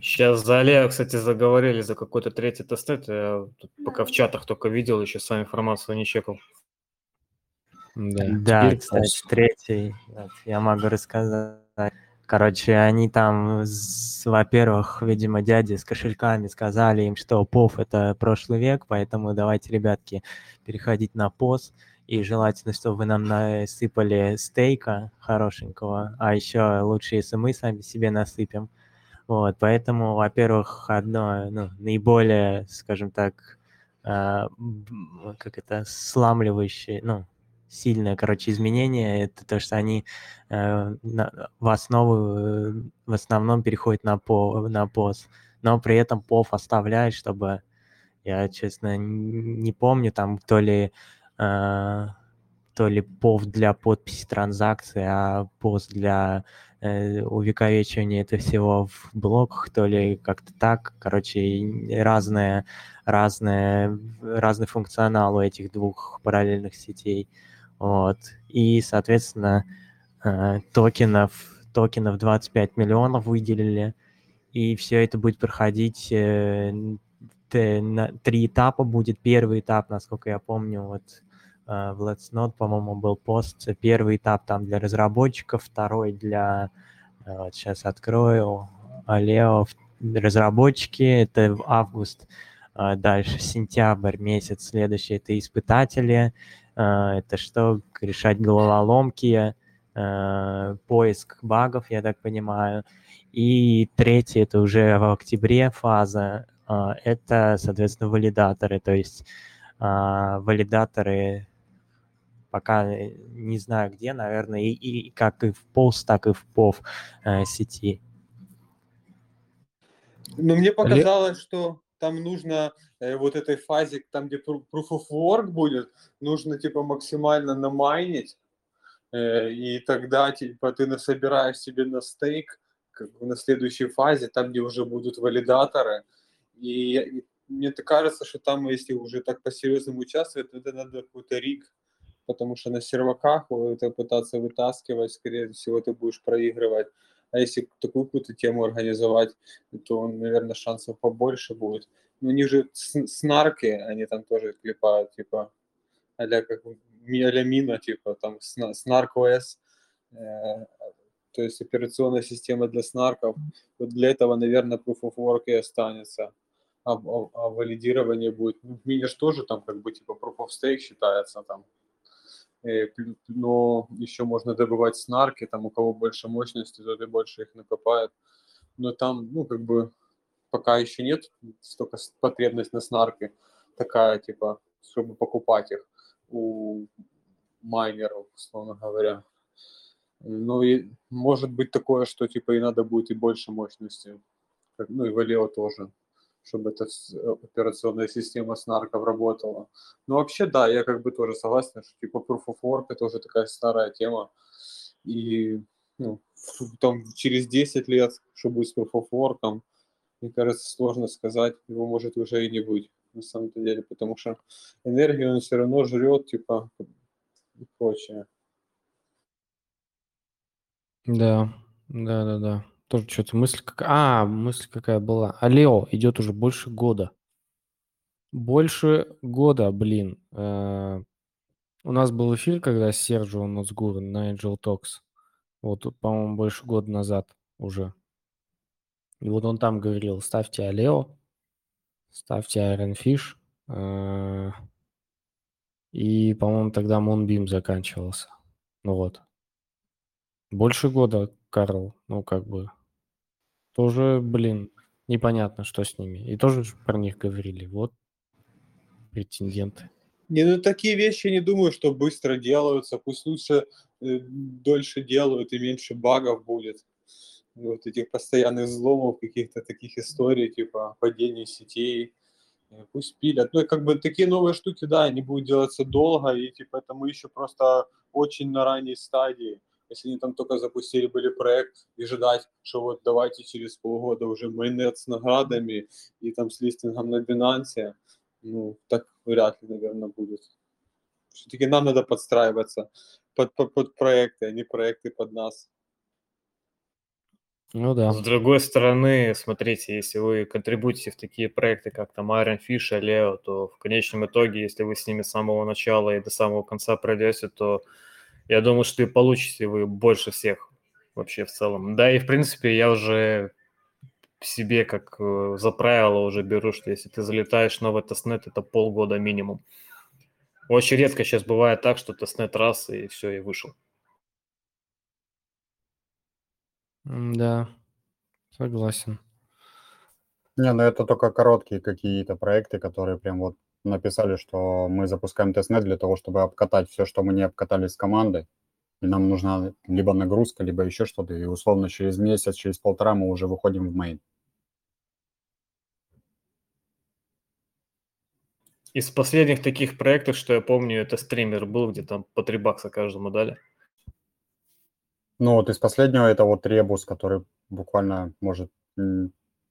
Сейчас за Олега, кстати, заговорили за какой-то третий тестнет. Я тут пока в чатах только видел, еще сам информацию не чекал. Да. Да, Теперь кстати, третий, вот, я могу рассказать. Короче, они там, во-первых, видимо, дяди с кошельками сказали им, что ПОВ — это прошлый век, поэтому давайте, ребятки, переходить на ПОС. И желательно, чтобы вы нам насыпали стейка хорошенького, а еще лучше, если мы сами себе насыпем. Вот, поэтому, во-первых, одно, ну, наиболее, скажем так, б- как это, сламливающее, ну, сильное, короче, изменение, это то, что они э, на- в основу, э, в основном переходят на, по, на POS, но при этом POV оставляет, чтобы, я, честно, не помню, там то ли, э, то ли POV для подписи транзакции, а POS для э, увековечивания это всего в блоках, то ли как-то так, короче, и разное, разное, разный функционал у этих двух параллельных сетей. Вот. И, соответственно, э, токенов, токенов 25 миллионов выделили, и все это будет проходить э, на три этапа будет. Первый этап, насколько я помню, вот э, в Let's Not, по-моему, был пост. Первый этап там для разработчиков, второй для, э, вот сейчас открою, Алео, разработчики, это август, э, дальше сентябрь месяц, следующий это испытатели, э, это что, решать головоломки, э, поиск багов, я так понимаю. И третий, это уже в октябре фаза, это, соответственно, валидаторы, то есть а, валидаторы пока э, не знаю где, наверное, и, и как и в POS, так и в POV э, сети. Но мне показалось, что там нужно э, вот этой фазе, там, где proof of work будет, нужно типа максимально намайнить, э, и тогда типа ты насобираешь себе на стейк как бы на следующей фазе, там, где уже будут валидаторы. И, и мне так кажется, что там, если уже так по-серьезному участвовать, то это надо какой-то рик, потому что на серваках это пытаться вытаскивать, скорее всего, ты будешь проигрывать. А если такую какую-то тему организовать, то, наверное, шансов побольше будет. Ну, они же снарки, они там тоже клепают, типа, а-ля как а-ля мина, типа, там, сна- снарк OS, э, то есть операционная система для снарков. Вот для этого, наверное, Proof of Work и останется. А, а- а валидирование будет, ну, в тоже там как бы типа Proof of Stake считается там. Э, но еще можно добывать снарки, там у кого больше мощности, тот и больше их накопает. Но там, ну, как бы пока еще нет столько потребность на снарке такая, типа, чтобы покупать их у майнеров, условно говоря. Ну и может быть такое, что типа и надо будет и больше мощности. Ну и Валео тоже, чтобы эта операционная система снарков работала. Ну вообще да, я как бы тоже согласен, что типа Proof of Work это уже такая старая тема. И ну, там через 10 лет, что будет с Proof of Work, мне кажется, сложно сказать, его может уже и не быть на самом деле, потому что энергию он все равно жрет, типа, и прочее. Да, да, да, да. Тоже что-то мысль какая... А, мысль какая была. А Лео идет уже больше года. Больше года, блин. Э, у нас был эфир, когда Серджио Нацгур на Angel Talks. Вот, по-моему, больше года назад уже. И вот он там говорил, ставьте Алео, ставьте Iron Fish. Э, и, по-моему, тогда Moonbeam заканчивался. Ну вот. Больше года, Карл, ну как бы. Тоже, блин, непонятно, что с ними. И тоже про них говорили. Вот претенденты. Не, ну такие вещи не думаю, что быстро делаются. Пусть лучше э, дольше делают и меньше багов будет. Вот этих постоянных взломов, каких-то таких историй, типа падения сетей. Э, пусть пилят. Ну как бы такие новые штуки, да, они будут делаться долго, и типа это мы еще просто очень на ранней стадии если они там только запустили были проект и ждать, что вот давайте через полгода уже майонет с наградами и там с листингом на Binance, ну, так вряд ли, наверное, будет. Все-таки нам надо подстраиваться под, под, под проекты, а не проекты под нас. Ну да. С другой стороны, смотрите, если вы контрибутите в такие проекты, как там Iron Fish, Leo, то в конечном итоге, если вы с ними с самого начала и до самого конца пройдете, то я думаю, что и получите вы больше всех вообще в целом. Да, и в принципе я уже себе как э, за правило уже беру, что если ты залетаешь в новый тестнет, это полгода минимум. Очень редко сейчас бывает так, что тестнет раз и все, и вышел. Да, согласен. Не, ну это только короткие какие-то проекты, которые прям вот написали, что мы запускаем тестнет для того, чтобы обкатать все, что мы не обкатали с командой. И нам нужна либо нагрузка, либо еще что-то. И условно через месяц, через полтора мы уже выходим в мейн. Из последних таких проектов, что я помню, это Streamr был, где там по 3 бакса каждому дали. Ну вот из последнего это вот Rebus, который буквально, может,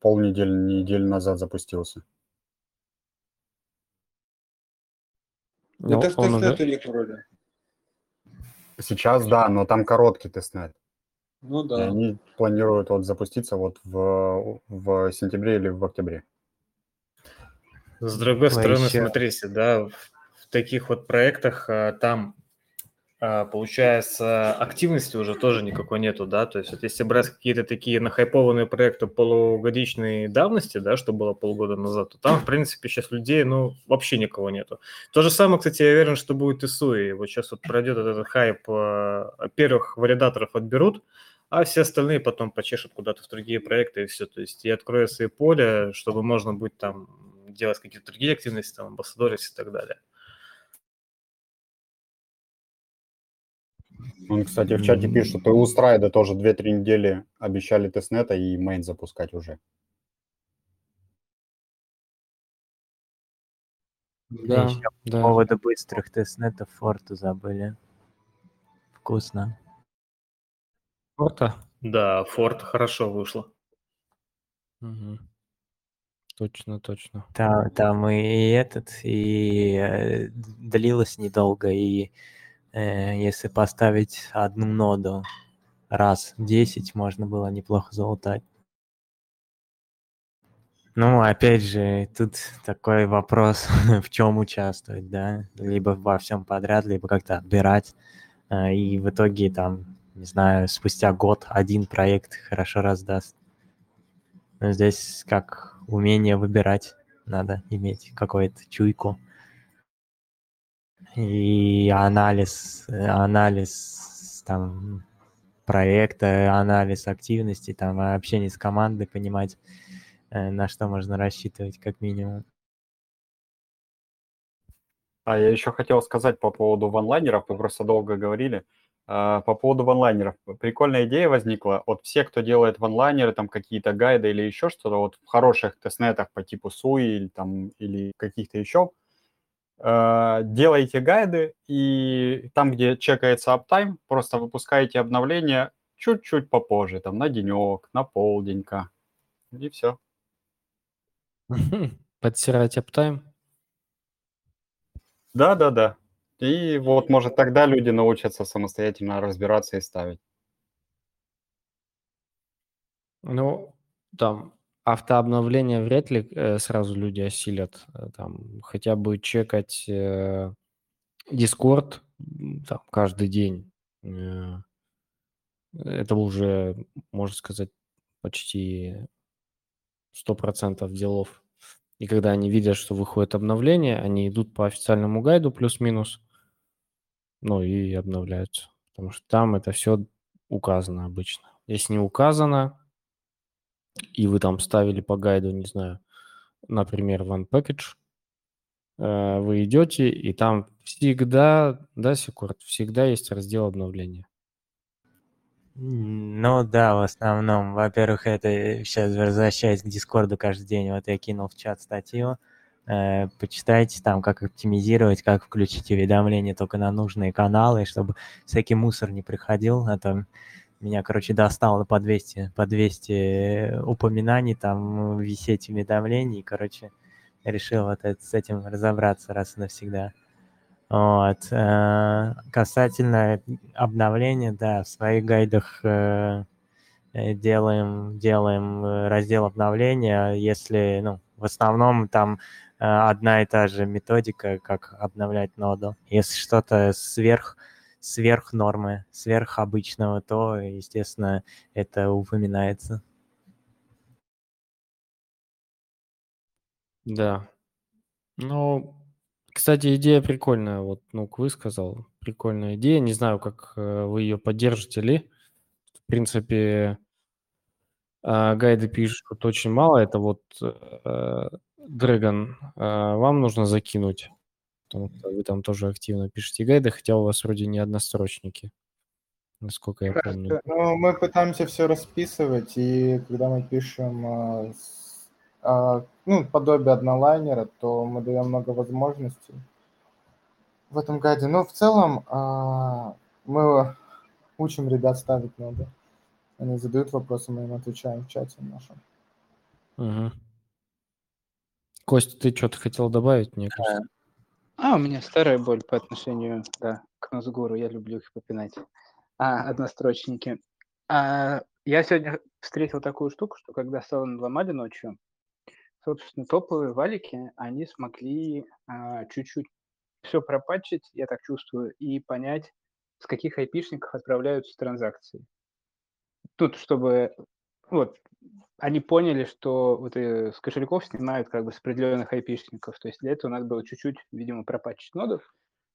полнедели, недели назад запустился. Ну, это тестнет у них вроде. Сейчас, да, но там короткий тестнет. Ну И да. они планируют вот запуститься вот в, в сентябре или в октябре. С другой Ой, стороны, ещё- смотрите, да, в таких вот проектах а, там а, получается активности уже тоже никакой нету, да, то есть вот если брать какие-то такие нахайпованные проекты полугодичной давности, да, что было полгода назад, то там, в принципе, сейчас людей, ну, вообще никого нету. То же самое, кстати, я уверен, что будет и Суи. Вот сейчас вот пройдет этот хайп, а, первых валидаторов отберут, а все остальные потом почешут куда-то в другие проекты и все. То есть и откроют свои поля, чтобы можно будет там делать какие-то другие активности, там, амбассадорить и так далее. Он, кстати, в чате пишет, что у Stride а тоже 2-3 недели обещали тестнета и мейн запускать уже. Да, По да. поводу быстрых тестнетов Fort у забыли. Вкусно. Forta? Да, Forta хорошо вышло. Мгм. Точно, точно. Там, там и этот, и э, длилось недолго, и если поставить одну ноду раз в 10, можно было неплохо залутать. Ну, опять же, тут такой вопрос, в чем участвовать, да? Либо во всем подряд, либо как-то отбирать. А, И в итоге там, не знаю, спустя год один проект хорошо раздаст. Но здесь как умение выбирать надо иметь какую-то чуйку. И анализ, анализ там проекта, анализ активности, там общение с командой, понимать, э, на что можно рассчитывать как минимум. А я еще хотел сказать по поводу ванлайнеров, вы просто долго говорили. А, по поводу ванлайнеров. Прикольная идея возникла. Вот все, кто делает ванлайнеры, там какие-то гайды или еще что-то, вот в хороших тестнетах по типу SUI или, там, или каких-то еще, а, делайте гайды, и там, где чекается аптайм, просто выпускаете обновление чуть-чуть попозже, там на денек, на полденька, и все. Подстирать аптайм? Да-да-да. И вот, может, тогда люди научатся самостоятельно разбираться и ставить. Ну, там автообновление вряд ли э, сразу люди осилят. Э, там хотя бы чекать э, Discord там, каждый день. Это уже, можно сказать, почти 100% делов. И когда они видят, что выходит обновление, они идут по официальному гайду плюс-минус, ну и обновляются. Потому что там это все указано обычно. Если не указано, и вы там ставили по гайду, не знаю, например, one package, э, вы идете, и там всегда, да, Секурт, всегда есть раздел обновления. Ну да, в основном. Во-первых, это сейчас возвращаясь к Дискорду каждый день. Вот я кинул в чат статью. Э, почитайте там, как оптимизировать, как включить уведомления только на нужные каналы, чтобы всякий мусор не приходил. А то меня, короче, достало по 200, по 200 упоминаний, там висеть уведомлений. Короче, решил вот это, с этим разобраться раз и навсегда. Вот. Э, касательно обновления, да, в своих гайдах э, э, делаем, делаем раздел обновления, если, ну, в основном там одна и та же методика, как обновлять ноду. Если что-то сверх, сверх нормы, сверх обычного, то, естественно, это упоминается. Да. Ну, кстати, идея прикольная. Вот Нук высказал. Прикольная идея. Не знаю, как э, вы ее поддержите ли. В принципе, э, гайды пишут очень мало. Это вот э, Dragon вам нужно закинуть, потому что вы там тоже активно пишете гайды, хотя у вас вроде не однострочники, насколько я помню. Ну, мы пытаемся все расписывать, и когда мы пишем а, ну, подобие однолайнера, то мы даем много возможностей в этом гайде. Но в целом а, мы учим ребят ставить ноды. Они задают вопросы, мы им отвечаем в чате нашем. Угу. Костя, ты что-то хотел добавить, мне кажется? А, у меня старая боль по отношению да, к Носгуру, я люблю их попинать. А, однострочники. А, я сегодня встретил такую штуку, что когда салон ломали ночью, собственно, топовые валики, они смогли а, чуть-чуть все пропатчить, я так чувствую, и понять, с каких айпишников отправляются транзакции. Тут, чтобы вот, они поняли, что вот и с кошельков снимают как бы с определенных айпишников. То есть для этого надо было чуть-чуть, видимо, пропатчить нодов.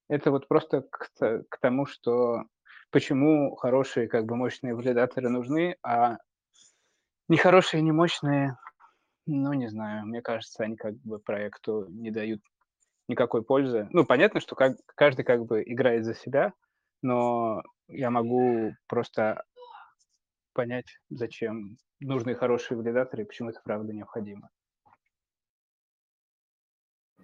Это вот просто к, к тому, что почему хорошие, как бы мощные валидаторы нужны, а нехорошие, не мощные ну, не знаю, мне кажется, они как бы проекту не дают никакой пользы. Ну, понятно, что как, каждый как бы играет за себя, но я могу просто понять, зачем нужны хорошие валидаторы и почему это правда необходимо.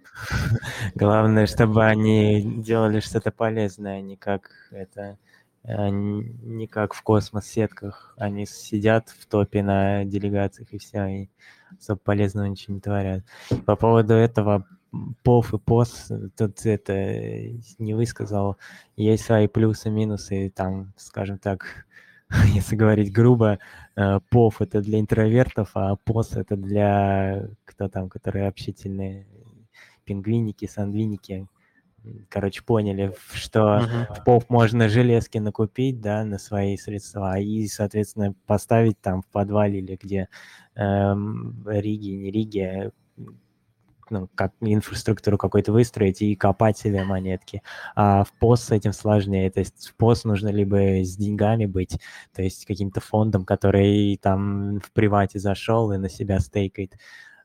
Главное, чтобы они делали что-то полезное, а не как это не как в космос-сетках. Они сидят в топе на делегациях и все, и особо полезного ничего не творят. По поводу этого ПОФ и ПОС, тут это не высказал, есть свои плюсы, минусы, там, скажем так, если говорить грубо, э, ПОФ это для интровертов, а ПОС это для кто там, которые общительные, пингвиники, сандвиники, короче, поняли, что uh-huh. в поп можно железки накупить, да, на свои средства, и, соответственно, поставить там в подвале или где эм, Риги, не Риги, ну, как инфраструктуру какой-то выстроить и копать себе монетки. А в пост с этим сложнее. То есть в пост нужно либо с деньгами быть, то есть каким-то фондом, который там в привате зашел и на себя стейкает,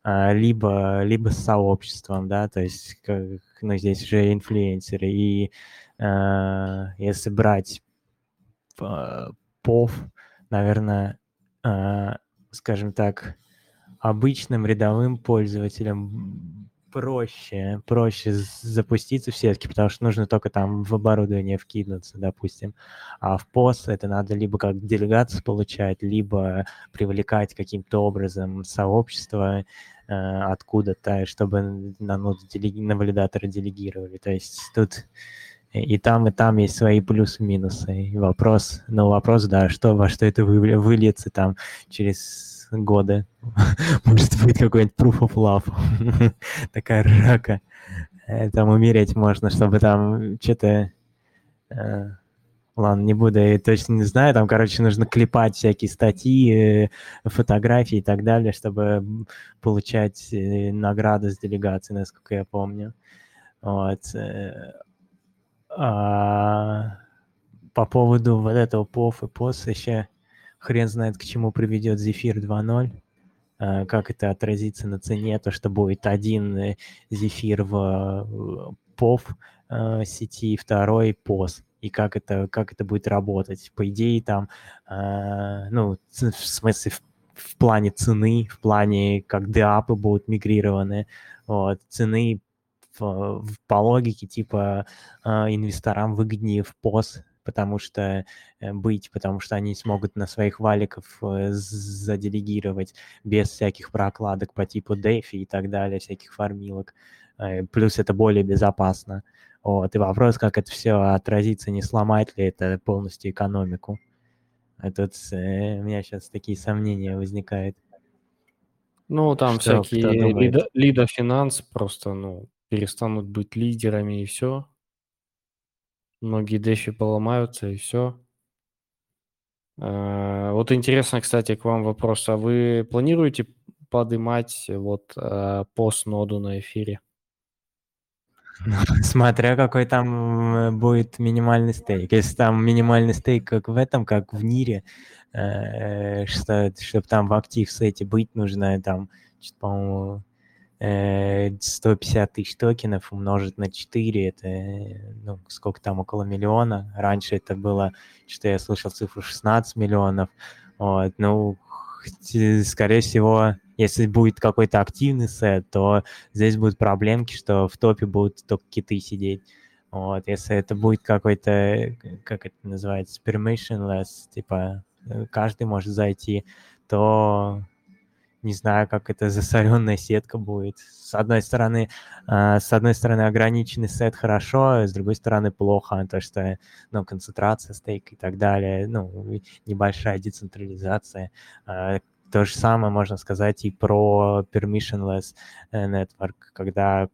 а, либо, либо с сообществом, да, то есть как, ну, здесь же инфлюенсеры. И э, если брать ПОВ, наверное, э, скажем так, обычным рядовым пользователям проще, проще запуститься в сетке, потому что нужно только там в оборудование вкинуться, допустим. А в пост это надо либо как делегацию получать, либо привлекать каким-то образом сообщество э, откуда-то, чтобы на, ноду делеги, на валидатора делегировали. То есть тут и там, и там есть свои плюсы-минусы. Вопрос, ну вопрос, да, что, во что это выльется там через года. Может быть, какой-нибудь proof of love. Такая рака. Э, там умереть можно, чтобы там что-то... Э, ладно, не буду, я точно не знаю. Там, короче, нужно клепать всякие статьи, э, фотографии и так далее, чтобы получать награды с делегации, насколько я помню. Вот. А по поводу вот этого POF и POS еще Хрен знает, к чему приведет Zephyr 2.0, а, как это отразится на цене, то, что будет один э, Zephyr в POV э, сети, второй POS, и как это, как это будет работать. По идее, там, а, ну, в смысле, в, в плане цены, в плане, как деапы будут мигрированы, вот, цены в, по логике, типа, а, инвесторам выгоднее в POS потому что э, быть, потому что они смогут на своих валиков э, заделегировать без всяких прокладок по типу DeFi и так далее, всяких фармилок. Э, плюс это более безопасно. Вот. И вопрос, как это все отразится, не сломает ли это полностью экономику. А тут э, у меня сейчас такие сомнения возникают. Ну, там что, всякие лидо, лидофинанс просто, ну, перестанут быть лидерами и все. Многие дефи поломаются и все. Э, вот интересно, кстати, к вам вопрос. А вы планируете поднимать вот э, пост-ноду на эфире? Смотря какой там э, будет минимальный стейк. Если там минимальный стейк, как в этом, как в Нире, что, чтобы там в актив сете быть, нужно там, по-моему, 150 э, тысяч токенов умножить на 4, это, ну, сколько там, около миллиона. Раньше это было, что я слышал цифру 16 миллионов. Вот, ну, скорее всего, если будет какой-то активный сет, то здесь будут проблемки, что в топе будут только киты сидеть. Вот, если это будет какой-то, как это называется, permissionless, типа э, каждый может зайти, то не знаю, как это засоренная сетка будет. С одной стороны, э, с одной стороны ограниченный сет хорошо, а с другой стороны плохо, то что ну, концентрация стейк и так далее, ну, небольшая децентрализация. Э, то же самое можно сказать и про permissionless э, network, когда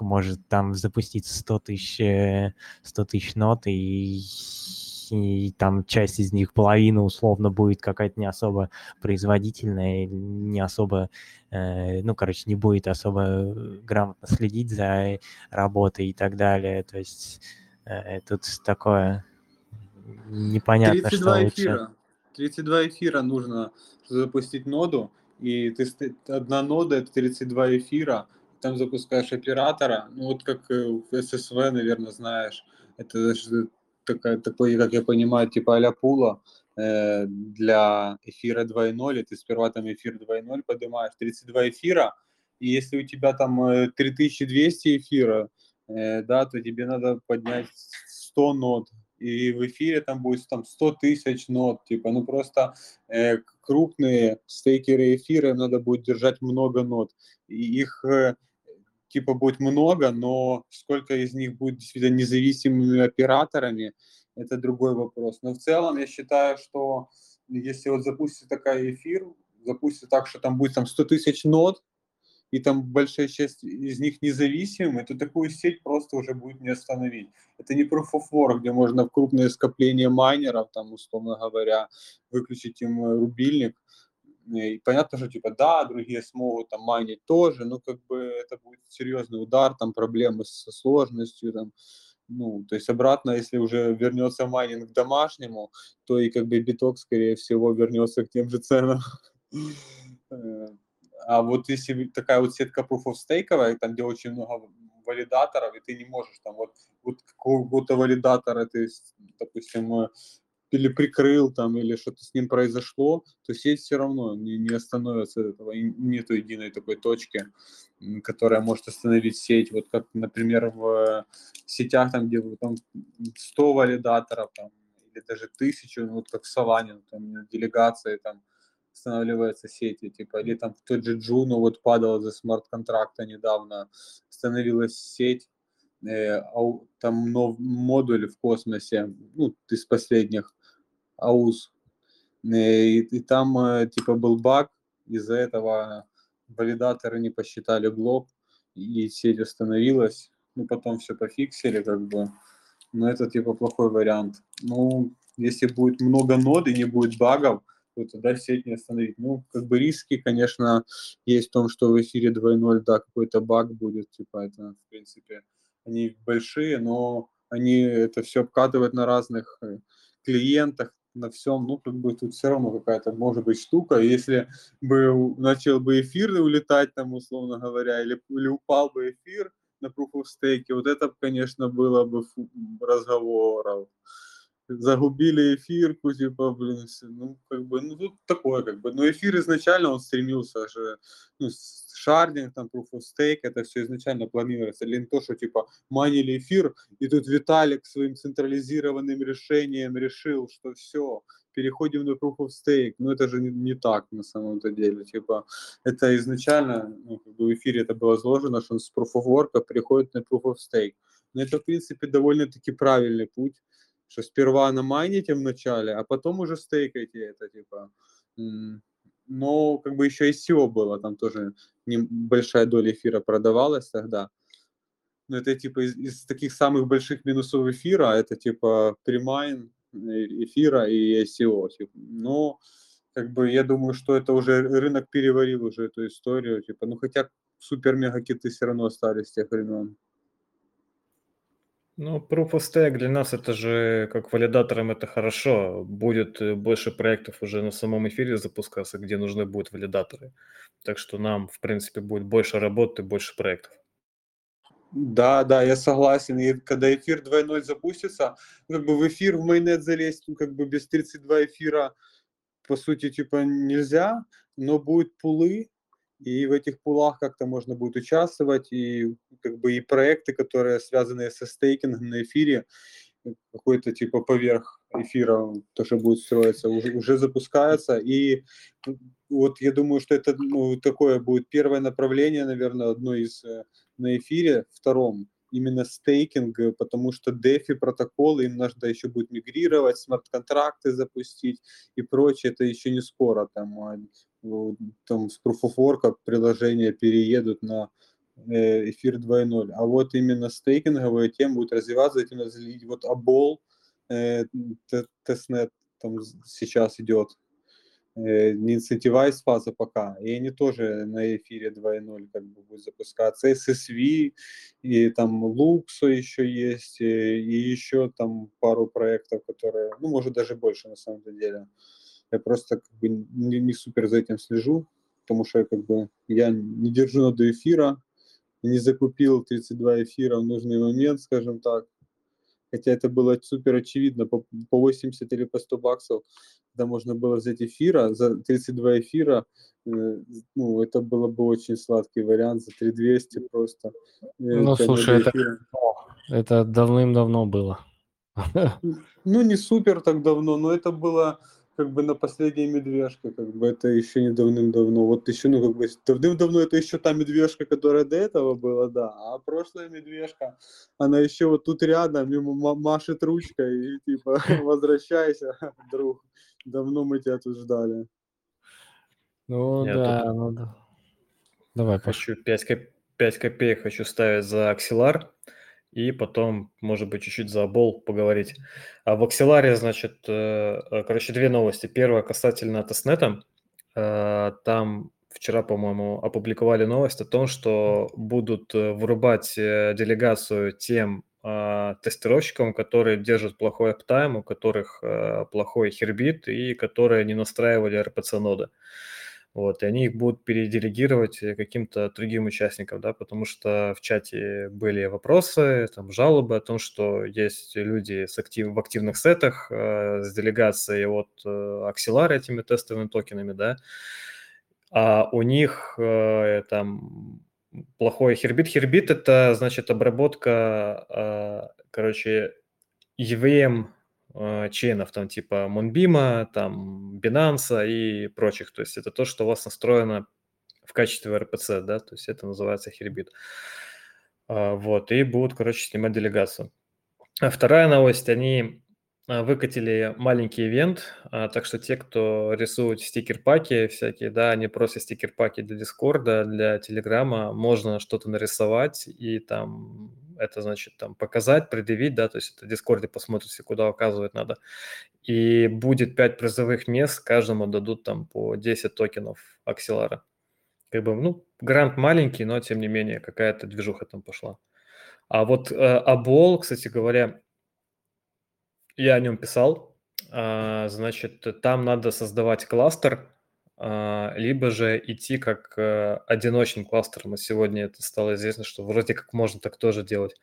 может там запустить 100 тысяч, 100 тысяч нот и и там часть из них, половина условно будет какая-то не особо производительная, не особо, э, ну, короче, не будет особо грамотно следить за работой и так далее. То есть э, тут такое непонятно, 32 что эфира. лучше. 32 эфира нужно запустить ноду, и ты, одна нода — это 32 эфира, там запускаешь оператора, ну вот как в SSV, наверное, знаешь, это такая, такой, как я понимаю, типа а пула э, для эфира 2.0, и ты сперва там эфир 2.0 поднимаешь, 32 эфира, и если у тебя там 3200 э, эфира, э, да, то тебе надо поднять 100 нот, и в эфире там будет там 100 тысяч нот, типа, ну просто э, крупные стейкеры эфира надо будет держать много нот, и их э, типа будет много, но сколько из них будет действительно независимыми операторами, это другой вопрос. Но в целом я считаю, что если вот запустить такой эфир, запустить так, что там будет там 100 тысяч нод, и там большая часть из них независимы, то такую сеть просто уже будет не остановить. Это не Proof of Work, где можно в крупное скопление майнеров, там, условно говоря, выключить им рубильник, И понятно, что типа да, другие смогут там майнить тоже, но как бы это будет серьезный удар, там проблемы со сложностью, там, ну, то есть обратно, если уже вернется майнинг к домашнему, то и как бы биток, скорее всего, вернется к тем же ценам. Э, а вот если такая вот сетка proof of stake, там, где очень много валидаторов, и ты не можешь там вот, вот какого-то валидатора ты, допустим, э, или прикрыл там, или что-то с ним произошло, то сеть все равно не, не остановится этого, нету единой такой точки, которая может остановить сеть, вот как, например, в сетях, там, где там 100 валидаторов, там, или даже тысячу, ну, вот как в Solana, там, делегации, там, останавливается сети, типа, или там тот же Juno вот падал за смарт-контракта недавно, становилась сеть, э, там нов, модуль в космосе, ну, из последних, АУС, э, и, и там, э, типа, был баг, из-за этого валидаторы не посчитали блок, и сеть остановилась, ну, потом все пофиксили, как бы, но это, типа, плохой вариант. Ну, если будет много нод и не будет багов, то тогда сеть не остановить. Ну, как бы риски, конечно, есть в том, что в эфире 2.0, да, какой-то баг будет, типа, это, в принципе, они большие, но они это все обкатывают на разных э, клиентах, на всем, ну, как бы тут все равно какая-то может быть штука. Если бы начал бы эфир улетать, там, условно говоря, или, или упал бы эфир на Proof of Stake, вот это, конечно, было бы разговоров загубили эфирку, типа, блин, ну, как бы, ну, тут такое, как бы, но эфир изначально, он стремился же, ну, шардинг, там, proof of stake, это все изначально планировалось, или то, что, типа, манили эфир, и тут Виталик своим централизированным решением решил, что все, переходим на proof of stake, ну, это же не, не так, на самом-то деле, типа, это изначально, ну, как бы в эфире это было сложено, что он с proof of work переходит на proof of stake, но это, в принципе, довольно-таки правильный путь, что сперва намайните в начале, а потом уже стейкайте это, типа. Но как бы еще и SEO было, там тоже небольшая доля эфира продавалась тогда. Но это типа из, из таких самых больших минусов эфира, это типа примайн э, эфира и SEO. Типа. Но как бы я думаю, что это уже рынок переварил уже эту историю, типа, ну хотя супер-мега киты все равно остались с тех времен. Ну, Proof of Stake для нас это же, как валидаторам, это хорошо. Будет э, больше проектов уже на самом эфире запускаться, где нужны будут валидаторы. Так что нам, в принципе, будет больше работы, больше проектов. Да, да, я согласен. И когда эфир 2.0 запустится, как бы в эфир, в майонет залезть, ну, как бы без 32 эфира, по сути, типа нельзя, но будут пулы, и в этих пулах как-то можно будет участвовать, и как бы и проекты, которые связаны со стейкингом на эфире, какой-то типа поверх эфира, то, что будет строиться, уже, уже запускаются, и вот я думаю, что это ну, такое будет первое направление, наверное, одно из э, на эфире, втором, именно стейкинг, потому что DeFi протоколы, им нужно еще будет мигрировать, смарт-контракты запустить и прочее, это еще не скоро, там а там с Proof of Work приложения переедут на э, эфир 2.0. А вот именно стейкинговая тема будет развиваться, этим разделить. Вот Абол, э, тестнет там сейчас идет, э, не инцентивайз фаза пока, и они тоже на эфире 2.0 как бы будут запускаться. SSV, и там Luxo еще есть, и, и еще там пару проектов, которые, ну, может, даже больше на самом деле. Я просто как бы не, не супер за этим слежу, потому что как бы я не держу до эфира, не закупил 32 эфира в нужный момент, скажем так. Хотя это было супер очевидно, по, по 80 или по 100 баксов, когда можно было взять эфира, за 32 эфира, э, ну, это было бы очень сладкий вариант, за 3200 просто. Э, ну, слушай, это, это давным-давно было. Ну, не супер так давно, но это было как бы на последней медвежке, как бы это еще не давным-давно. Вот еще, ну, как бы давным-давно это еще та медвежка, которая до этого была, да. А прошлая медвежка, она еще вот тут рядом, ему машет ручкой и типа возвращайся, друг. Давно мы тебя тут ждали. Ну Я да, ну да. Давай, хочу 5, коп... 5 копеек хочу ставить за аксилар и потом, может быть, чуть-чуть за бол поговорить. А в Акселаре, значит, э, э, короче, две новости. Первая касательно тестнета. э, там вчера, по-моему, опубликовали новость о том, что будут вырубать делегацию тем тестировщикам, которые держат плохой аптайм, у которых плохой хербит и которые не настраивали RPC-ноды. Вот, и они их будут переделегировать каким-то другим участникам, да, потому что в чате были вопросы, там, жалобы о том, что есть люди с актив, в активных сетах э, с делегацией от э, Axelar этими тестовыми токенами, да, а у них э, там плохой хербит. Хербит – это, значит, обработка, э, короче, EVM э, chain ов, там типа Moonbeam, там Binance и прочих. То есть это то, что у вас настроено в качестве RPC, да, то есть это называется heartbeat. А, вот, и будут, короче, снимать делегацию. А вторая новость, они а, выкатили маленький ивент, а, так что те, кто рисуют стикер-паки всякие, да, они просят стикер-паки для Дискорда, для Телеграма, можно что-то нарисовать и там это значит там показать, предъявить, да, то есть это в Дискорде посмотрите, куда указывать надо. И будет 5 призовых мест, каждому дадут там по 10 токенов акселара. Как бы, ну, грант маленький, но тем не менее какая-то движуха там пошла. А вот э, Абол, кстати говоря, я о нем писал. А, значит, там надо создавать кластер, либо же идти как э, одиночным кластером. И сегодня это стало известно, что вроде как можно так тоже делать.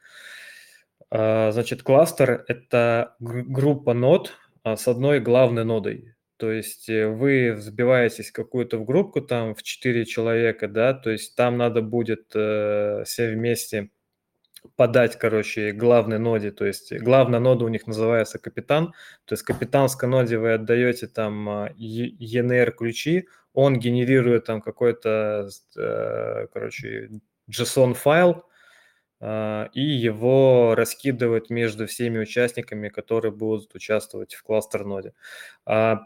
А, значит, кластер – это группа нод с одной главной нодой. То есть э, вы взбиваетесь какую-то в группу там в 4 человека, да, то есть там надо будет э, все вместе – подать, короче, главной ноде, то есть главная нода у них называется капитан, то есть капитанской ноде вы отдаете там ENR ключи, он генерирует там какой-то, э, короче, JSON файл, э, и его раскидывает между всеми участниками, которые будут участвовать в кластер ноде. А,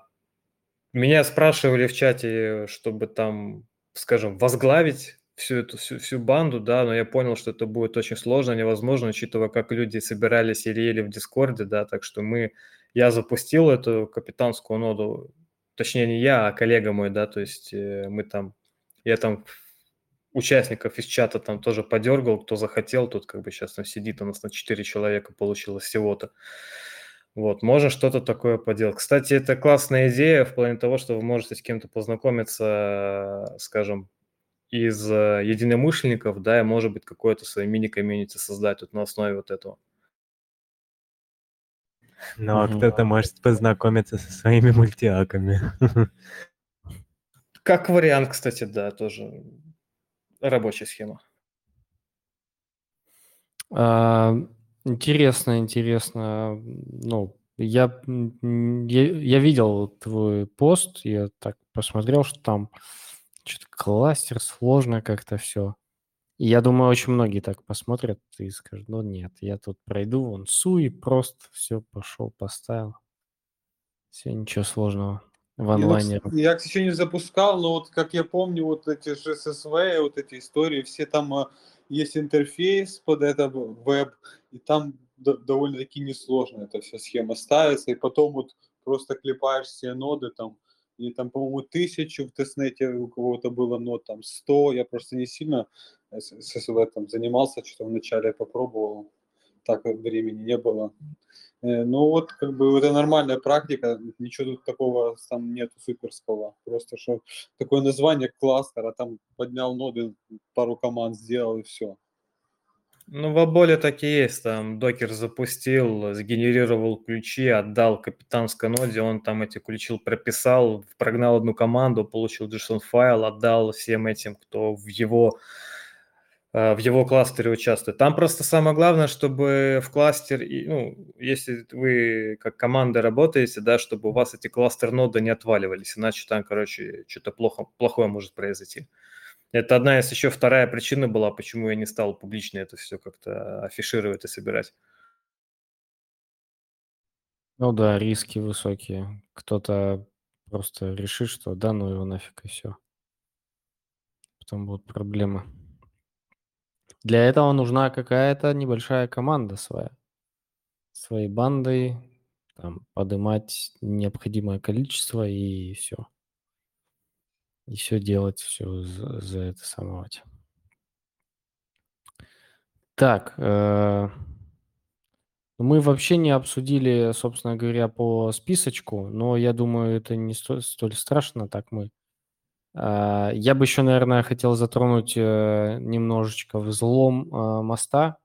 меня спрашивали в чате, чтобы там, скажем, возглавить всю эту всю, всю банду, да, но я понял, что это будет очень сложно, невозможно, учитывая, как люди собирались и рели в Дискорде, да, так что мы, я запустил эту капитанскую ноду, точнее не я, а коллега мой, да, то есть э, мы там, я там участников из чата там тоже подергал, кто захотел, тут как бы сейчас там сидит, у нас на 4 человека получилось всего-то. Вот, можно что-то такое поделать. Кстати, это классная идея в плане того, что вы можете с кем-то познакомиться, скажем, из э, единомышленников, да, и, может быть, какое-то свое мини-комьюнити создать вот на основе вот этого. Ну, а кто-то может познакомиться со своими мультиаками. Как вариант, кстати, да, тоже рабочая схема. А, интересно, интересно. Ну, я, я, я видел твой пост, я так посмотрел, что там что-то кластер, сложно как-то все. И я думаю, очень многие так посмотрят и скажут, ну нет, я тут пройду, вон суи, просто все, пошел, поставил. Все, ничего сложного в онлайне. Я, я, кстати, не запускал, но вот как я помню, вот эти же SSV, вот эти истории, все там а, есть интерфейс под это веб, и там довольно-таки несложно эта вся схема ставится, и потом вот просто клепаешь все ноды там, и там, по-моему, тысячу в тестнете у кого-то было, но там 100. Я просто не сильно с, с этом занимался, что вначале попробовал, так времени не было. Э, ну вот, как бы, это нормальная практика, ничего тут такого там нету суперского. Просто что такое название кластера, там поднял ноды, пару команд сделал и все. Ну, в Аболе так и есть. Там докер запустил, сгенерировал ключи, отдал капитанской ноде, он там эти ключи прописал, прогнал одну команду, получил JSON файл, отдал всем этим, кто в его э, в его кластере участвует. Там просто самое главное, чтобы в кластере, ну, если вы как команда работаете, да, чтобы у вас эти кластер-ноды не отваливались, иначе там, короче, что-то плохо, плохое может произойти. Это одна из еще вторая причина была, почему я не стал публично это все как-то афишировать и собирать. Ну да, риски высокие. Кто-то просто решит, что да, ну его нафиг и все. Потом будут проблемы. Для этого нужна какая-то небольшая команда своя. Своей бандой там, подымать необходимое количество и все. И все делать, все за, за это самовать. Так, э, мы вообще не обсудили, собственно говоря, по списочку, но я думаю, это не столь, столь страшно, так мы. Э, я бы еще, наверное, хотел затронуть э, немножечко взлом э, моста.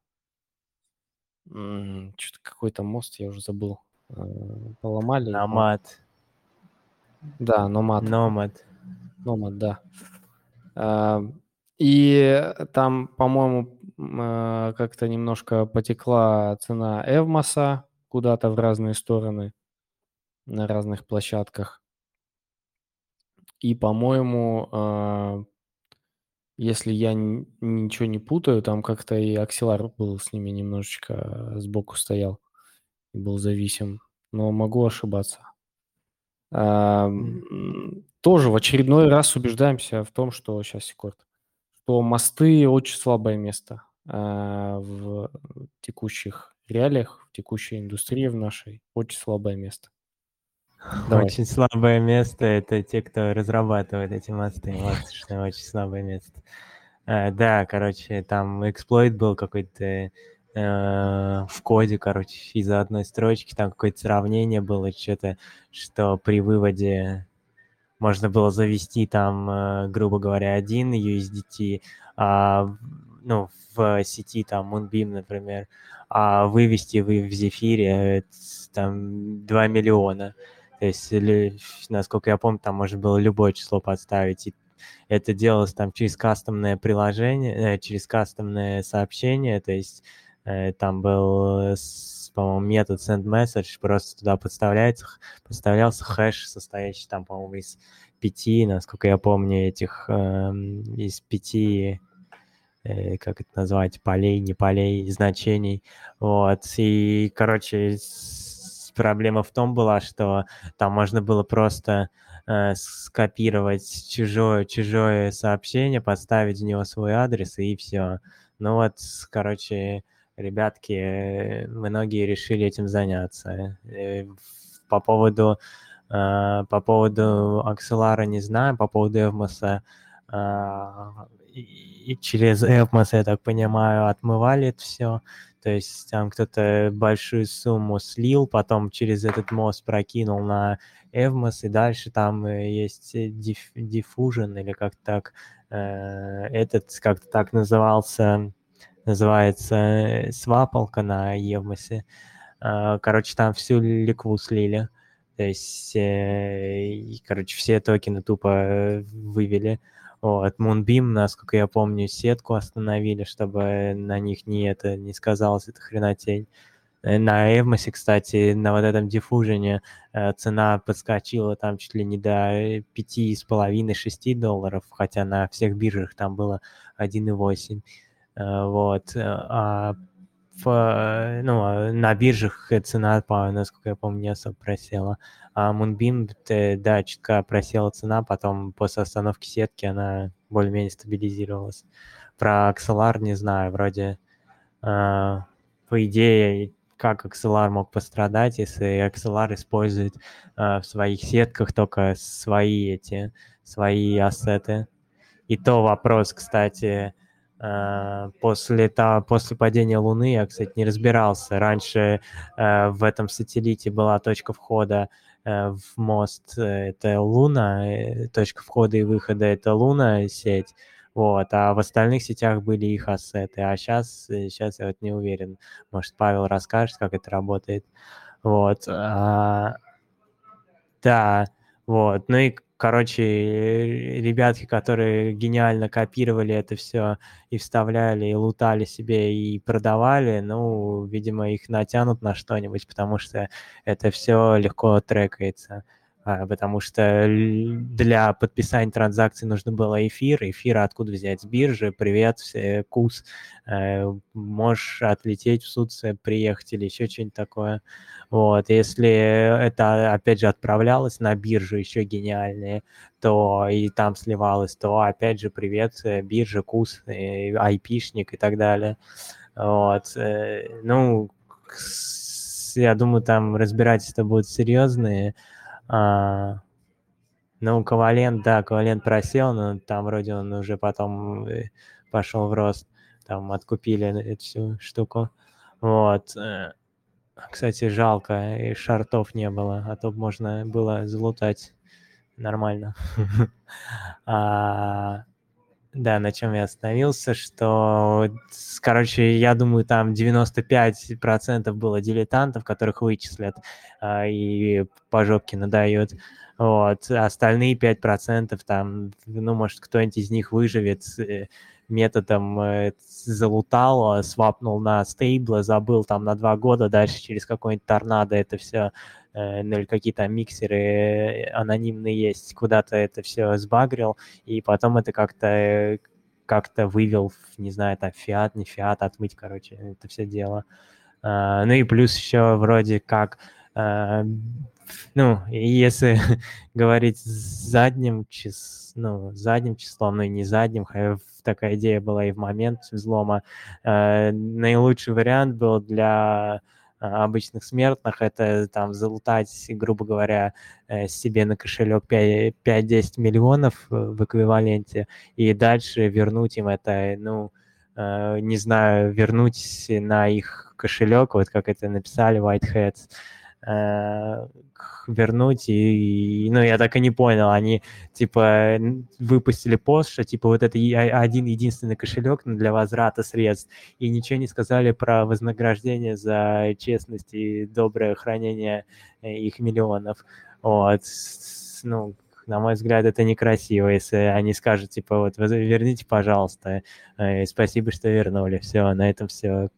Что-то какой-то мост, я уже забыл. Э, поломали. Номад. Да, Номад. Номад. Номад, да. А, И там, по-моему, э, как-то немножко потекла цена Эвмоса куда-то в разные стороны на разных площадках. И, по-моему, а, если я ничего не путаю, там как-то и Акселар был с ними немножечко сбоку стоял и был зависим. Но могу ошибаться. А, Тоже в очередной раз убеждаемся в том, что сейчас секунд, что мосты очень слабое место а, в текущих реалиях, в текущей индустрии в нашей очень слабое место. Давай. Очень слабое место это те, кто разрабатывает эти мосты. Вот что очень слабое место. Э, да, короче, там эксплойт был какой-то э, в коде, короче, из-за одной строчки, там какое-то сравнение было, что-то, что при выводе можно было завести там, э, грубо говоря, один USDT, а, ну, в сети там Moonbeam, например, а вывести вы в Зефире э, там 2 миллиона. То есть, насколько я помню, там можно было любое число подставить. И это делалось там через кастомное приложение, э, через кастомное сообщение. То есть там был, по-моему, метод send message, просто туда подставляется, подставлялся хэш, состоящий там, по-моему, из пяти, насколько я помню, этих, эм, из пяти э, как это назвать, полей, не полей, значений. Вот. И, короче, проблема в том была, что там можно было просто э, скопировать чужое, чужое сообщение, подставить в него свой адрес, и все. Ну вот, короче, ребятки, э, многие решили этим заняться. Э, По поводу, э, по поводу Акселара не знаю, по поводу Эвмоса и через Эвмос, я так понимаю, отмывали это все. То есть там кто-то большую сумму слил, потом через этот мост прокинул на Эвмос, и дальше там есть диф- Diffusion, или как так, э, этот как-то так назывался, называется э, свапалка на Евмосе. А, Короче, там всю ликву слили. То есть, э, короче, все токены тупо э, вывели. Вот, Moonbeam, насколько я помню, сетку остановили, чтобы на них не это не сказалось, эта хренотень. На Эвмосе, кстати, на вот этом диффужене цена подскочила там чуть ли не до пяти с половиной шести долларов, хотя на всех биржах там было 1,8. Э, Вот. э, А в, ну, а на биржах э, цена, по, насколько я помню, не особо просела. А Moonbeam, да, чутка просела цена, потом после остановки сетки она более-менее стабилизировалась. Про Axelar не знаю, вроде, а, по идее, как Axelar мог пострадать, если Axelar использует а, в своих сетках только свои эти, свои ассеты. И то вопрос, кстати, после, та, после падения Луны, я, кстати, не разбирался. Раньше э, в этом сателлите была точка входа э, в мост, э, это Луна, э, точка входа и выхода это Луна сеть, вот, а в остальных сетях были их ассеты, а сейчас, сейчас я вот не уверен, может, Павел расскажет, как это работает, вот, а, да, вот, ну и, короче, ребятки, которые гениально копировали это все и вставляли, и лутали себе, и продавали, ну, видимо, их натянут на что-нибудь, потому что это все легко трекается. А, Потому что для подписания транзакций нужно было эфир. Эфир откуда взять? С биржи. Привет, все, кус. Э, Можешь отлететь в суд, приехать или еще что-нибудь такое. Вот, если это, опять же, отправлялось на биржу еще гениальные, то и там сливалось, то, опять же, привет, биржа, кус, э, айпишник и так далее. Вот, э, ну, я думаю, там разбирательства будут серьезные. А, Ну, Ковалент, да, Ковалент просел, но там вроде он уже потом э, пошел в рост. Там откупили эту всю штуку. Вот. Э, кстати, жалко, и шартов не было, а то можно было залутать нормально. а, да, на чем я остановился, что, короче, я думаю, там 95% было дилетантов, которых вычислят а, и по жопке надают. Вот. Остальные 5% там, ну, может, кто-нибудь из них выживет э, методом э, залутал, свапнул на стейблы, забыл там на два года, дальше через какой-нибудь торнадо это все, э, ну или какие-то миксеры э, анонимные есть, куда-то это все сбагрил, и потом это как-то как-то вывел, не знаю, там фиат, не фиат, отмыть, короче, это все дело. Uh, ну и плюс еще вроде как uh, ну, если говорить задним, чис, ну, задним числом, ну и не задним, такая идея была и в момент взлома, э, наилучший вариант был для а, обычных смертных, это там залутать, грубо говоря, э, себе на кошелек 5-10 миллионов в эквиваленте и дальше вернуть им это, ну, э, не знаю, вернуть на их кошелек, вот как это написали Whiteheads, Э, вернуть, и, и, ну, я так и не понял, они, типа, выпустили пост, что, типа, вот это один единственный кошелек для возврата средств, и ничего не сказали про вознаграждение за честность и доброе хранение э, их миллионов, вот, ну, на мой взгляд, это некрасиво, если они скажут, типа, вот, верните, пожалуйста, э, спасибо, что вернули, все, на этом все,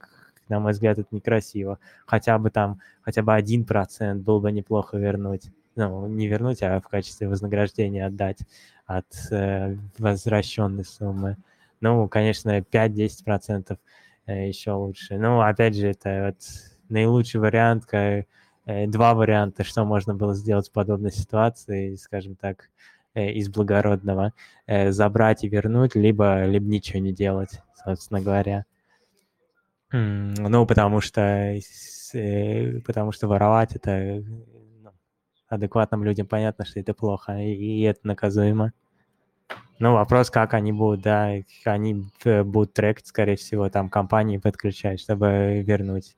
на мой взгляд, это некрасиво. Хотя бы там, хотя бы один процент было бы неплохо вернуть. Ну, не вернуть, а в качестве вознаграждения отдать от э, возвращенной суммы. Ну, конечно, 5-10% э, еще лучше. Ну, опять же, это вот наилучший вариант, как, э, два варианта, что можно было сделать в подобной ситуации, скажем так, э, из благородного. Э, забрать и вернуть, либо, либо ничего не делать, собственно говоря. Ну, потому что, э, потому что воровать это ну, адекватным людям понятно, что это плохо, и, это наказуемо. Ну, вопрос, как они будут, да, они будут трекать, скорее всего, там компании подключать, чтобы вернуть.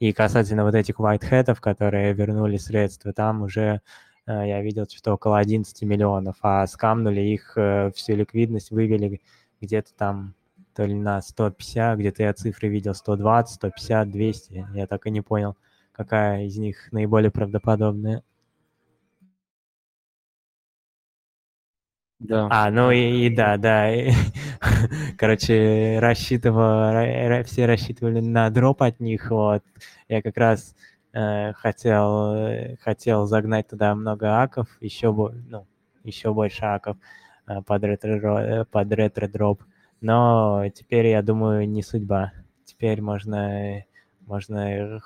И касательно вот этих whiteheadов, которые вернули средства, там уже э, я видел, что около 11 миллионов, а скамнули их э, всю ликвидность, вывели где-то там то ли на 150, где-то я цифры видел 120, 150, 200. Я так и не понял, какая из них наиболее правдоподобная. Да. А, ну и, и да, да. Короче, рассчитывал, все рассчитывали на дроп от них, вот. Я как раз э, хотел, хотел загнать туда много аков, еще, ну, еще больше аков э, под ретро, э, под ретро-дроп. Но теперь, я думаю, не судьба. Теперь можно, можно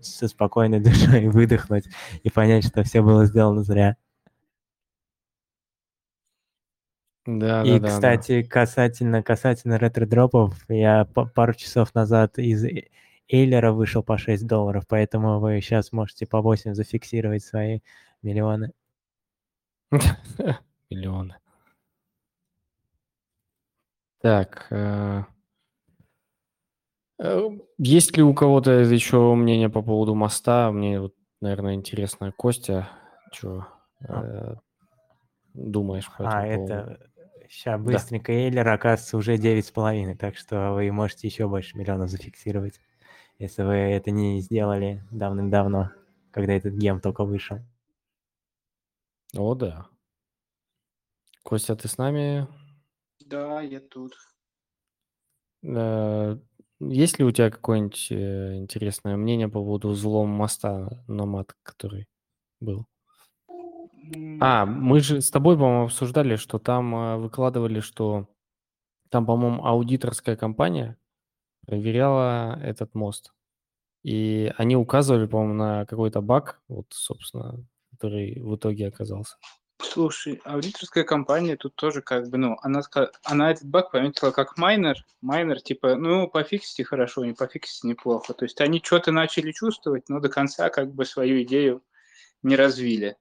со спокойной душой выдохнуть и понять, что все было сделано зря. Да, и, да, кстати, да. касательно, касательно ретро-дропов, я пару часов назад из Эйлера вышел по 6 долларов, поэтому вы сейчас можете по 8 зафиксировать свои миллионы. Миллионы. Так, э, э, есть ли у кого-то еще мнение по поводу моста? Мне вот, наверное, интересно, Костя, что а. э, думаешь по А, этому поводу? это сейчас быстренько Эйлер, оказывается, уже 9,5, так что вы можете еще больше миллионов зафиксировать, если вы это не сделали давным-давно, когда этот гем только вышел. О, да. Костя, ты с нами? Да, я тут. Э, есть ли у тебя какое-нибудь э, интересное мнение по поводу взлома моста Номад, который был? А, мы же с тобой, по-моему, обсуждали, что там э, выкладывали, что там, по-моему, аудиторская компания проверяла этот мост. И они указывали, по-моему, на какой-то баг, вот, собственно, который в итоге оказался. Слушай, аудиторская компания тут тоже как бы, ну, она, она этот баг пометила как майнер. Майнер, типа, ну, пофиксите хорошо, не пофиксите неплохо. То есть они что-то начали чувствовать, но до конца как бы свою идею не развили.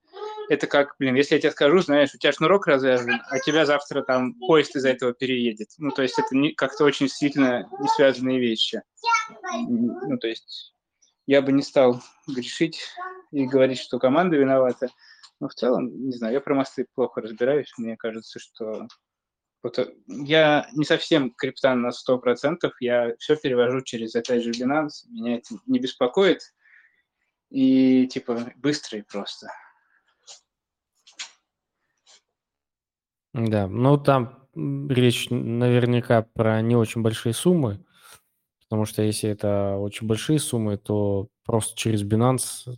это как, блин, если я тебе скажу, знаешь, у тебя шнурок развязан, а тебя завтра там поезд из-за этого переедет. Ну, то есть это как-то очень действительно не связанные вещи. Ну, то есть я бы не стал грешить и говорить, что команда виновата. Но в целом, не знаю, я про мосты плохо разбираюсь. Мне кажется, что вот э, я не совсем криптан на 100%, я все перевожу через, опять же, Binance, меня это не беспокоит, и типа быстро и просто. Да, ну там речь наверняка про не очень большие суммы, потому что если это очень большие суммы, то просто через Binance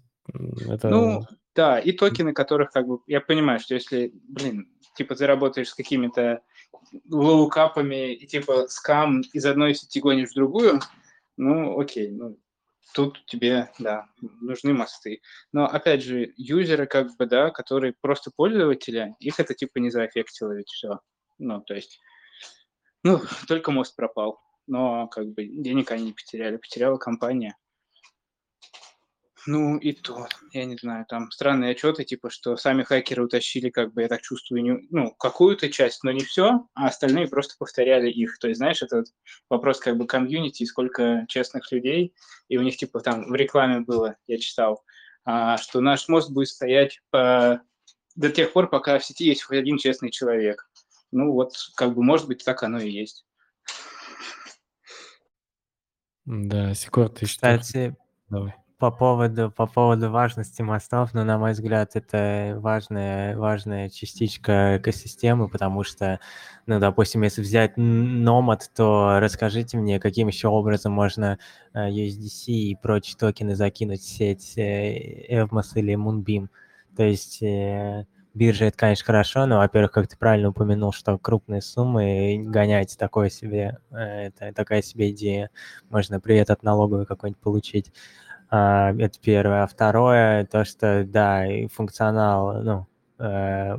это... Ну, да, и токены, которых как бы... Я понимаю, что если, блин, типа ты работаешь с какими-то лоукапами и типа скам из одной сети гонишь в другую, ну, окей, ну, тут тебе, да, нужны мосты. Но, опять же, юзеры, как бы, да, которые просто пользователи, их это, типа, не заэффектило ведь все. Ну, то есть, ну, только мост пропал. Но, как бы, денег они не потеряли, потеряла компания. Ну, и то, я не знаю, там странные отчеты, типа, что сами хакеры утащили, как бы, я так чувствую, не, ну, какую-то часть, но не все, а остальные просто повторяли их. То есть, знаешь, этот вопрос, как бы, комьюнити, сколько честных людей, и у них, типа, там в рекламе было, я читал, а, что наш мост будет стоять по... до тех пор, пока в сети есть хоть один честный человек. Ну, вот, как бы, может быть, так оно и есть. Да, Секур, ты что? Кстати, Давай по поводу, по поводу важности мостов, ну, на мой взгляд, это важная, важная частичка экосистемы, потому что, ну, допустим, если взять Nomad, то расскажите мне, каким еще образом можно э, USDC и прочие токены закинуть в сеть э, Evmos или Moonbeam. То есть э, биржа это, конечно, хорошо, но, во-первых, как ты правильно упомянул, что крупные суммы гонять такое себе, это такая себе идея. Можно привет от налоговой какой-нибудь получить. А, это первое. А второе, то, что, да, и функционал, ну, э,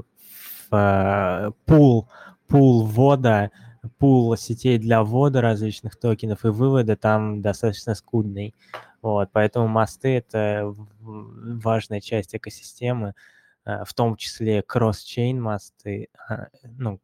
в, пул, пул ввода, пул сетей для ввода различных токенов и вывода там достаточно скудный. Вот, поэтому мосты — это важная часть экосистемы, э, в том числе кросс-чейн мосты, а, ну,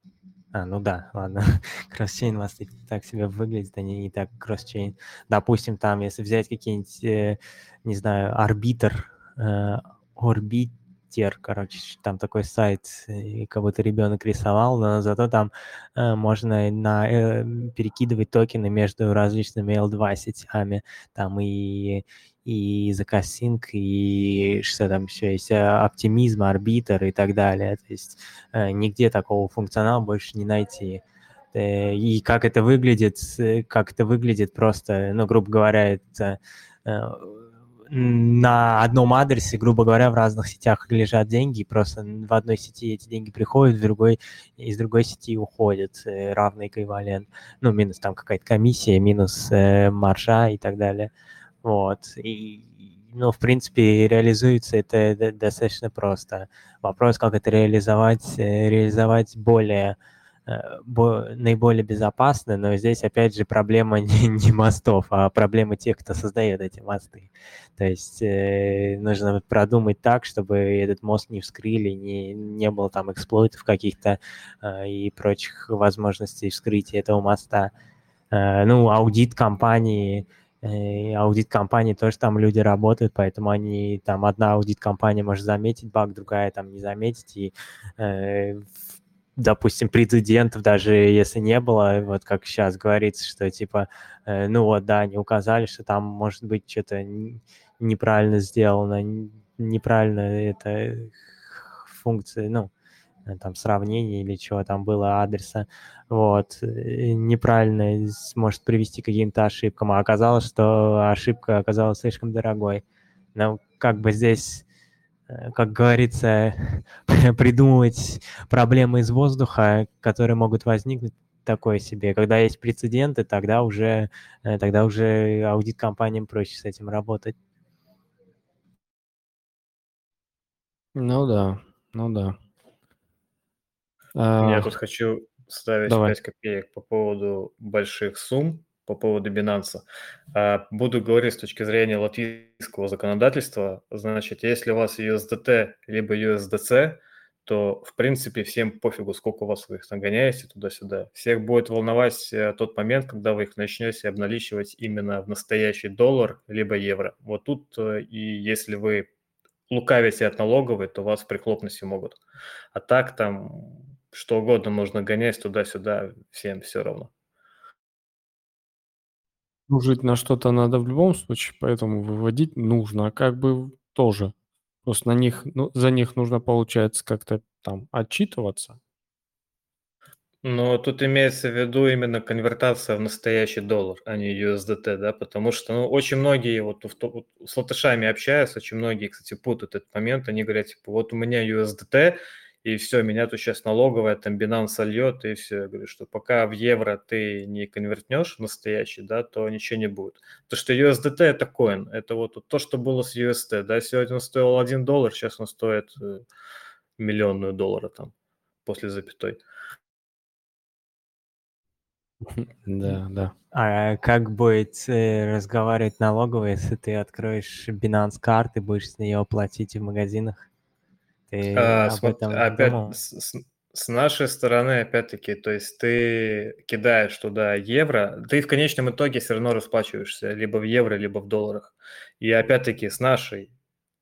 а, ну да, ладно. Кросс-чейн у вас так себе выглядит, они не так кросс-чейн. Допустим, там, если взять какие-нибудь, э, не знаю, арбитр, э, орбитер, короче, там такой сайт, и как будто ребенок рисовал, но зато там э, можно на, э, перекидывать токены между различными L2 сетями, там и и закасинг, и что там еще есть, э, оптимизм, арбитр и так далее. То есть э, нигде такого функционала больше не найти. Э, и как это выглядит, как это выглядит просто, ну, грубо говоря, это на одном адресе, грубо говоря, в разных сетях лежат деньги, просто в одной сети эти деньги приходят, в другой, из другой сети уходят, равный эквивалент. Ну, минус там какая-то комиссия, минус э, маржа и так далее. Вот. И, ну, в принципе, реализуется это достаточно просто. Вопрос, как это реализовать, э, реализовать более э, наиболее безопасно, но здесь, опять же, проблема не, не мостов, а проблема тех, кто создает эти мосты. То есть э, нужно продумать так, чтобы этот мост не вскрыли, не, не было там эксплойтов каких-то э, и прочих возможностей вскрытия этого моста. Э, ну, аудит компании и аудит-компании тоже там люди работают, поэтому они там одна аудит-компания может заметить баг, другая там не заметить, и э, допустим, прецедентов даже если не было, вот как сейчас говорится, что типа, э, ну вот, да, они указали, что там может быть что-то неправильно сделано, неправильно это функция, ну, Э, там сравнение или чего там было адреса, вот, э, неправильно может привести к каким-то ошибкам, а оказалось, что ошибка оказалась слишком дорогой. Ну, как бы здесь, э, как говорится, придумывать проблемы из воздуха, которые могут возникнуть, такое себе. Когда есть прецеденты, тогда уже, тогда уже аудит-компаниям проще с этим работать. Ну да, ну да. Я а, тут хочу ставить Давай. 5 копеек по поводу больших сумм. по поводу Binance. А, буду говорить с точки зрения латвийского законодательства. Значит, если у вас USDT либо USDC, то, в принципе, всем пофигу, сколько у вас вы их нагоняете туда-сюда. Всех будет волновать э, тот момент, когда вы их начнете обналичивать именно в настоящий доллар либо евро. Вот тут э, и если вы лукавите от налоговой, то вас прихлопнуть могут. А так там что угодно можно гонять туда-сюда, всем все равно. Ну, жить на что-то надо в любом случае, поэтому выводить нужно, а как бы тоже. Просто на них, ну, за них нужно, получается, как-то там отчитываться. Но тут имеется в виду именно конвертация в настоящий доллар, а не USDT, да, потому что ну, очень многие, вот, вот с латышами общаются, очень многие, кстати, путают этот момент, они говорят, типа, вот у меня USDT, и все, меня тут сейчас налоговая, там Binance сольет, и все. Я говорю, что пока в евро ты не конвертнешь настоящий, да, то ничего не будет. То, что USDT это коин, это вот то, что было с UST, да, сегодня он стоил 1 доллар, сейчас он стоит э, миллионную доллара там после запятой. Да, да. А как будет э, разговаривать налоговая, если ты откроешь Binance карты, будешь с нее платить в магазинах? Ты а, об этом опять с, с нашей стороны, опять-таки, то есть ты кидаешь туда евро, ты в конечном итоге все равно расплачиваешься либо в евро, либо в долларах. И опять-таки с нашей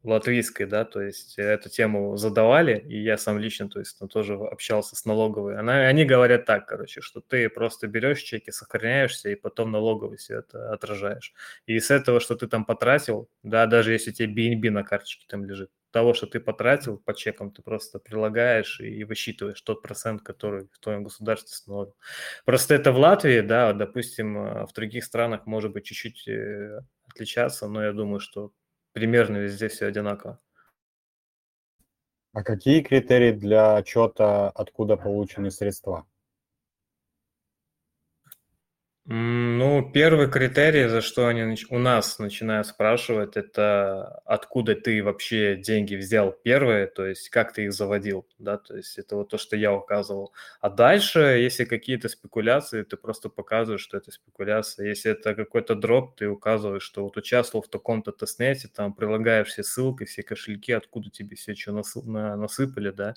латвийской, да, то есть эту тему задавали, и я сам лично, то есть, ну, тоже общался с налоговой. Она, они говорят так, короче, что ты просто берешь чеки, сохраняешься, и потом налоговый все это отражаешь. И с этого, что ты там потратил, да, даже если тебе BNB на карточке там лежит, того, что ты потратил по чекам, ты просто прилагаешь и высчитываешь тот процент, который в твоем государстве установлен. Просто это в Латвии, да, допустим, в других странах может быть чуть-чуть э, отличаться, но я думаю, что примерно везде все одинаково. А какие критерии для отчета, откуда получены средства? Ну, первый критерий, за что они у нас начинают спрашивать, это откуда ты вообще деньги взял первые, то есть как ты их заводил, да, то есть это вот то, что я указывал. А дальше, если какие-то спекуляции, ты просто показываешь, что это спекуляция. Если это какой-то дроп, ты указываешь, что вот участвовал в таком-то тестнете, там прилагаешь все ссылки, все кошельки, откуда тебе все что насыпали, да,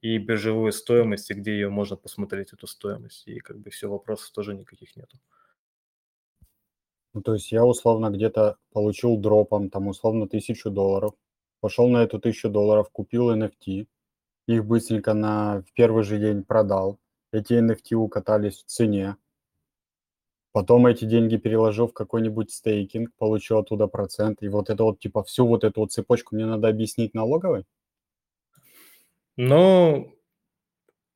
и биржевую стоимость, и где ее можно посмотреть, эту стоимость. И как бы все, вопросов тоже никаких нету. Ну, то есть я условно где-то получил дропом, там, условно, тысячу долларов. Пошел на эту тысячу долларов, купил NFT, их быстренько на, в первый же день продал. Эти NFT укатались в цене. Потом эти деньги переложил в какой-нибудь стейкинг, получил оттуда процент. И вот это вот, типа, всю вот эту вот цепочку мне надо объяснить налоговой? Ну,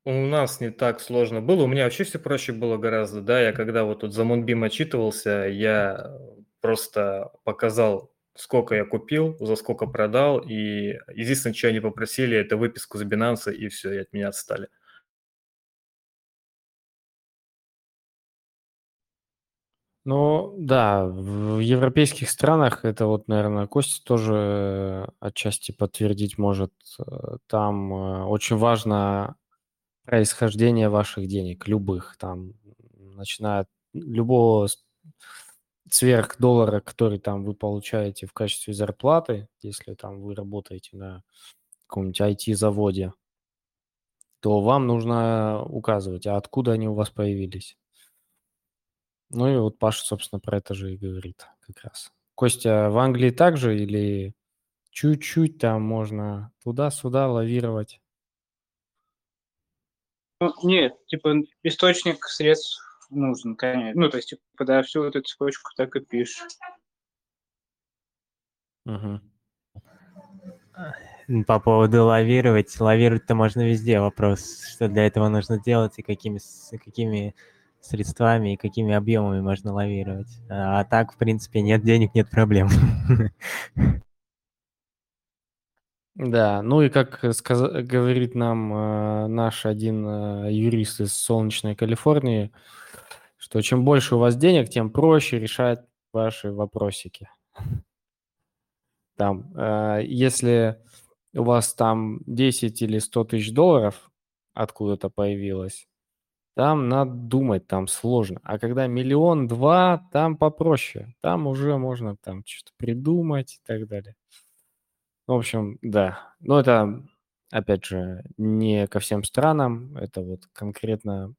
у нас не так сложно было. У меня вообще все проще было гораздо, да. Я когда вот тут за Moonbeam отчитывался, я просто показал, сколько я купил, за сколько продал, и единственное, что они попросили, это выписку с Binance, и все, и от меня отстали. Ну, да, в европейских странах это вот, наверное, Костя тоже отчасти подтвердить может. Э, там э, очень важно происхождение ваших денег, любых, там, начиная от любого сверх доллара, который там вы получаете в качестве зарплаты, если там вы работаете на каком-нибудь IT-заводе, то вам нужно указывать, а откуда они у вас появились. Ну и вот Паша, собственно, про это же и говорит как раз. Костя, в Англии также или чуть-чуть там можно туда-сюда лавировать? Ну, нет, типа источник средств нужен, конечно. Ну, то есть, типа, да, всю эту цепочку так и пишешь. Угу. По поводу лавировать. Лавировать-то можно везде. Вопрос, что для этого нужно делать и какими, какими средствами и какими объемами можно лавировать. А так, в принципе, нет денег, нет проблем. Да, ну и как сказ- говорит нам э, наш один э, юрист из солнечной Калифорнии, что чем больше у вас денег, тем проще решать ваши вопросики. Там, э, если у вас там 10 или 100 тысяч долларов откуда-то появилось, там надо думать, там сложно. А когда миллион-два, там попроще. Там уже можно там что-то придумать и так далее. В общем, да. Но это, опять же, не ко всем странам. Это вот конкретно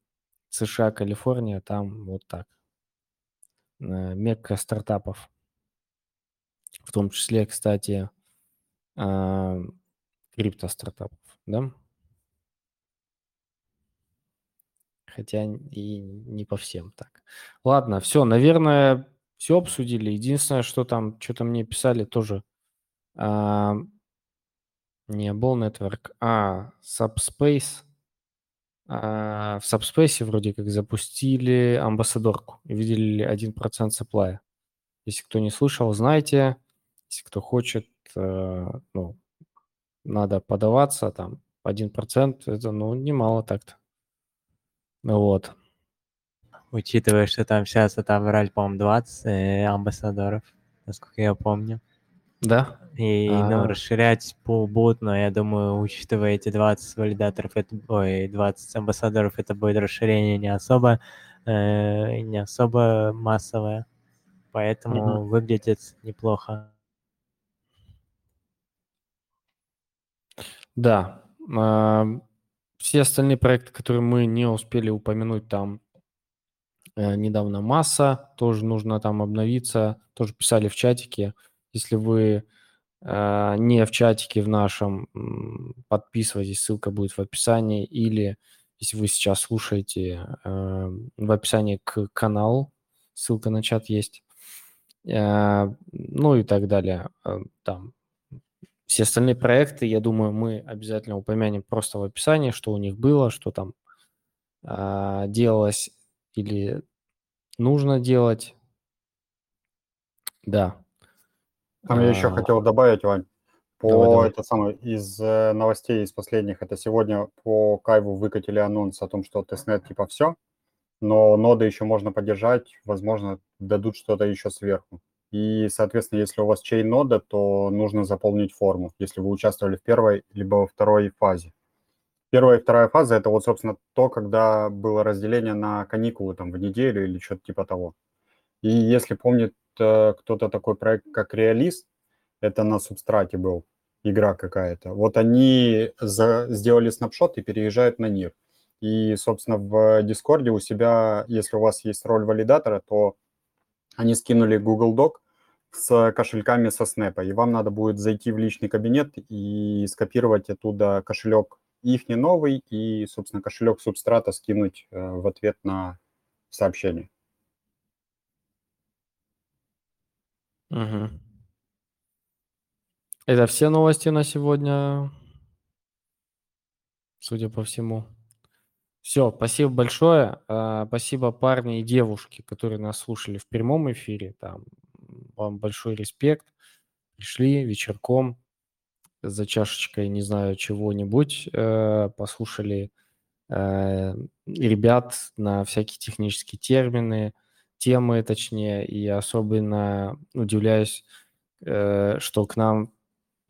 США, Калифорния, там вот так. Э, Мекка стартапов. В том числе, кстати, а, крипто-стартапов, да? Хотя и не по всем так. Ладно, все, наверное, все обсудили. Единственное, что там что-то мне писали тоже. А, не Ball Network, а Subspace. А, в Subspace вроде как запустили амбассадорку и выделили 1% supply. Если кто не слышал, знайте. Если кто хочет, э, ну, надо подаваться, там, 1%, это, ну, немало так-то. Ну Вот. Учитывая, что там сейчас отобрали, по-моему, 20 э, амбассадоров, насколько я помню. Да? И, ну, А. расширять пул будут, но я думаю, учитывая эти 20 валидаторов, это, ой, 20 амбассадоров, это будет расширение не особо, э, не особо массовое. Поэтому выглядит неплохо. Да. А, Все остальные проекты, которые мы не успели упомянуть, там э, недавно масса, тоже нужно там обновиться, тоже писали в чатике. Если вы э, не в чатике в нашем, подписывайтесь, ссылка будет в описании, или если вы сейчас слушаете, э, в описании к каналу, ссылка на чат есть, Э, ну и так далее. Э, Там все остальные проекты, я думаю, мы обязательно упомянем просто в описании, что у них было, что там а, делалось или нужно делать. Да. Там я еще А, хотел добавить, Вань, по Давай, давай. это самое, из э, новостей из последних, это сегодня по Кайву выкатили анонс о том, что тестнет типа все, но ноды еще можно поддержать, возможно, дадут что-то еще сверху. И, соответственно, если у вас чейн нода, то нужно заполнить форму, если вы участвовали в первой либо во второй фазе. Первая и вторая фаза – это вот, собственно, то, когда было разделение на каникулы там в неделю или что-то типа того. И если помнит кто-то такой проект, как Реалист, это на субстрате был, игра какая-то. Вот они за, сделали снапшот и переезжают на НИР. И, собственно, в Дискорде у себя, если у вас есть роль валидатора, то они скинули Google Doc с кошельками со снэпа, и вам надо будет зайти в личный кабинет и скопировать оттуда кошелек их не новый и, собственно, кошелек субстрата скинуть э, в ответ на сообщение. Мгм. Это все новости на сегодня, судя по всему. Все, спасибо большое. А, Спасибо парни и девушки, которые нас слушали в прямом эфире. Там вам большой респект. Пришли вечерком за чашечкой, не знаю, чего-нибудь, э, послушали э, ребят на всякие технические термины, темы, точнее, и особенно удивляюсь, э, что к нам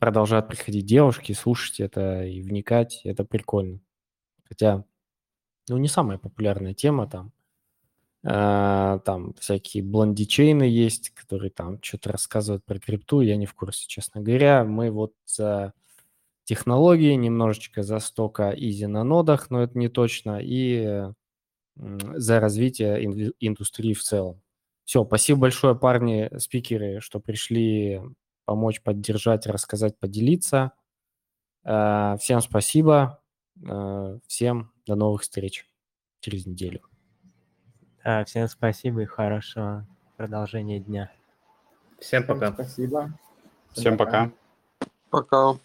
продолжают приходить девушки, слушать это и вникать, это прикольно. Хотя, ну, не самая популярная тема там. Э, Там всякие блондичейны есть, которые там что-то рассказывают про крипту, я не в курсе, честно говоря. Мы вот за технологии, немножечко за стока изи на нодах, но это не точно, и за развитие инду- индустрии в целом. Все, спасибо большое, парни, спикеры, что пришли помочь, поддержать, рассказать, поделиться. Э, Всем спасибо. Э, Всем до новых встреч через неделю. Да, всем спасибо и хорошего продолжения дня. Всем пока. Спасибо. Всем пока. Пока.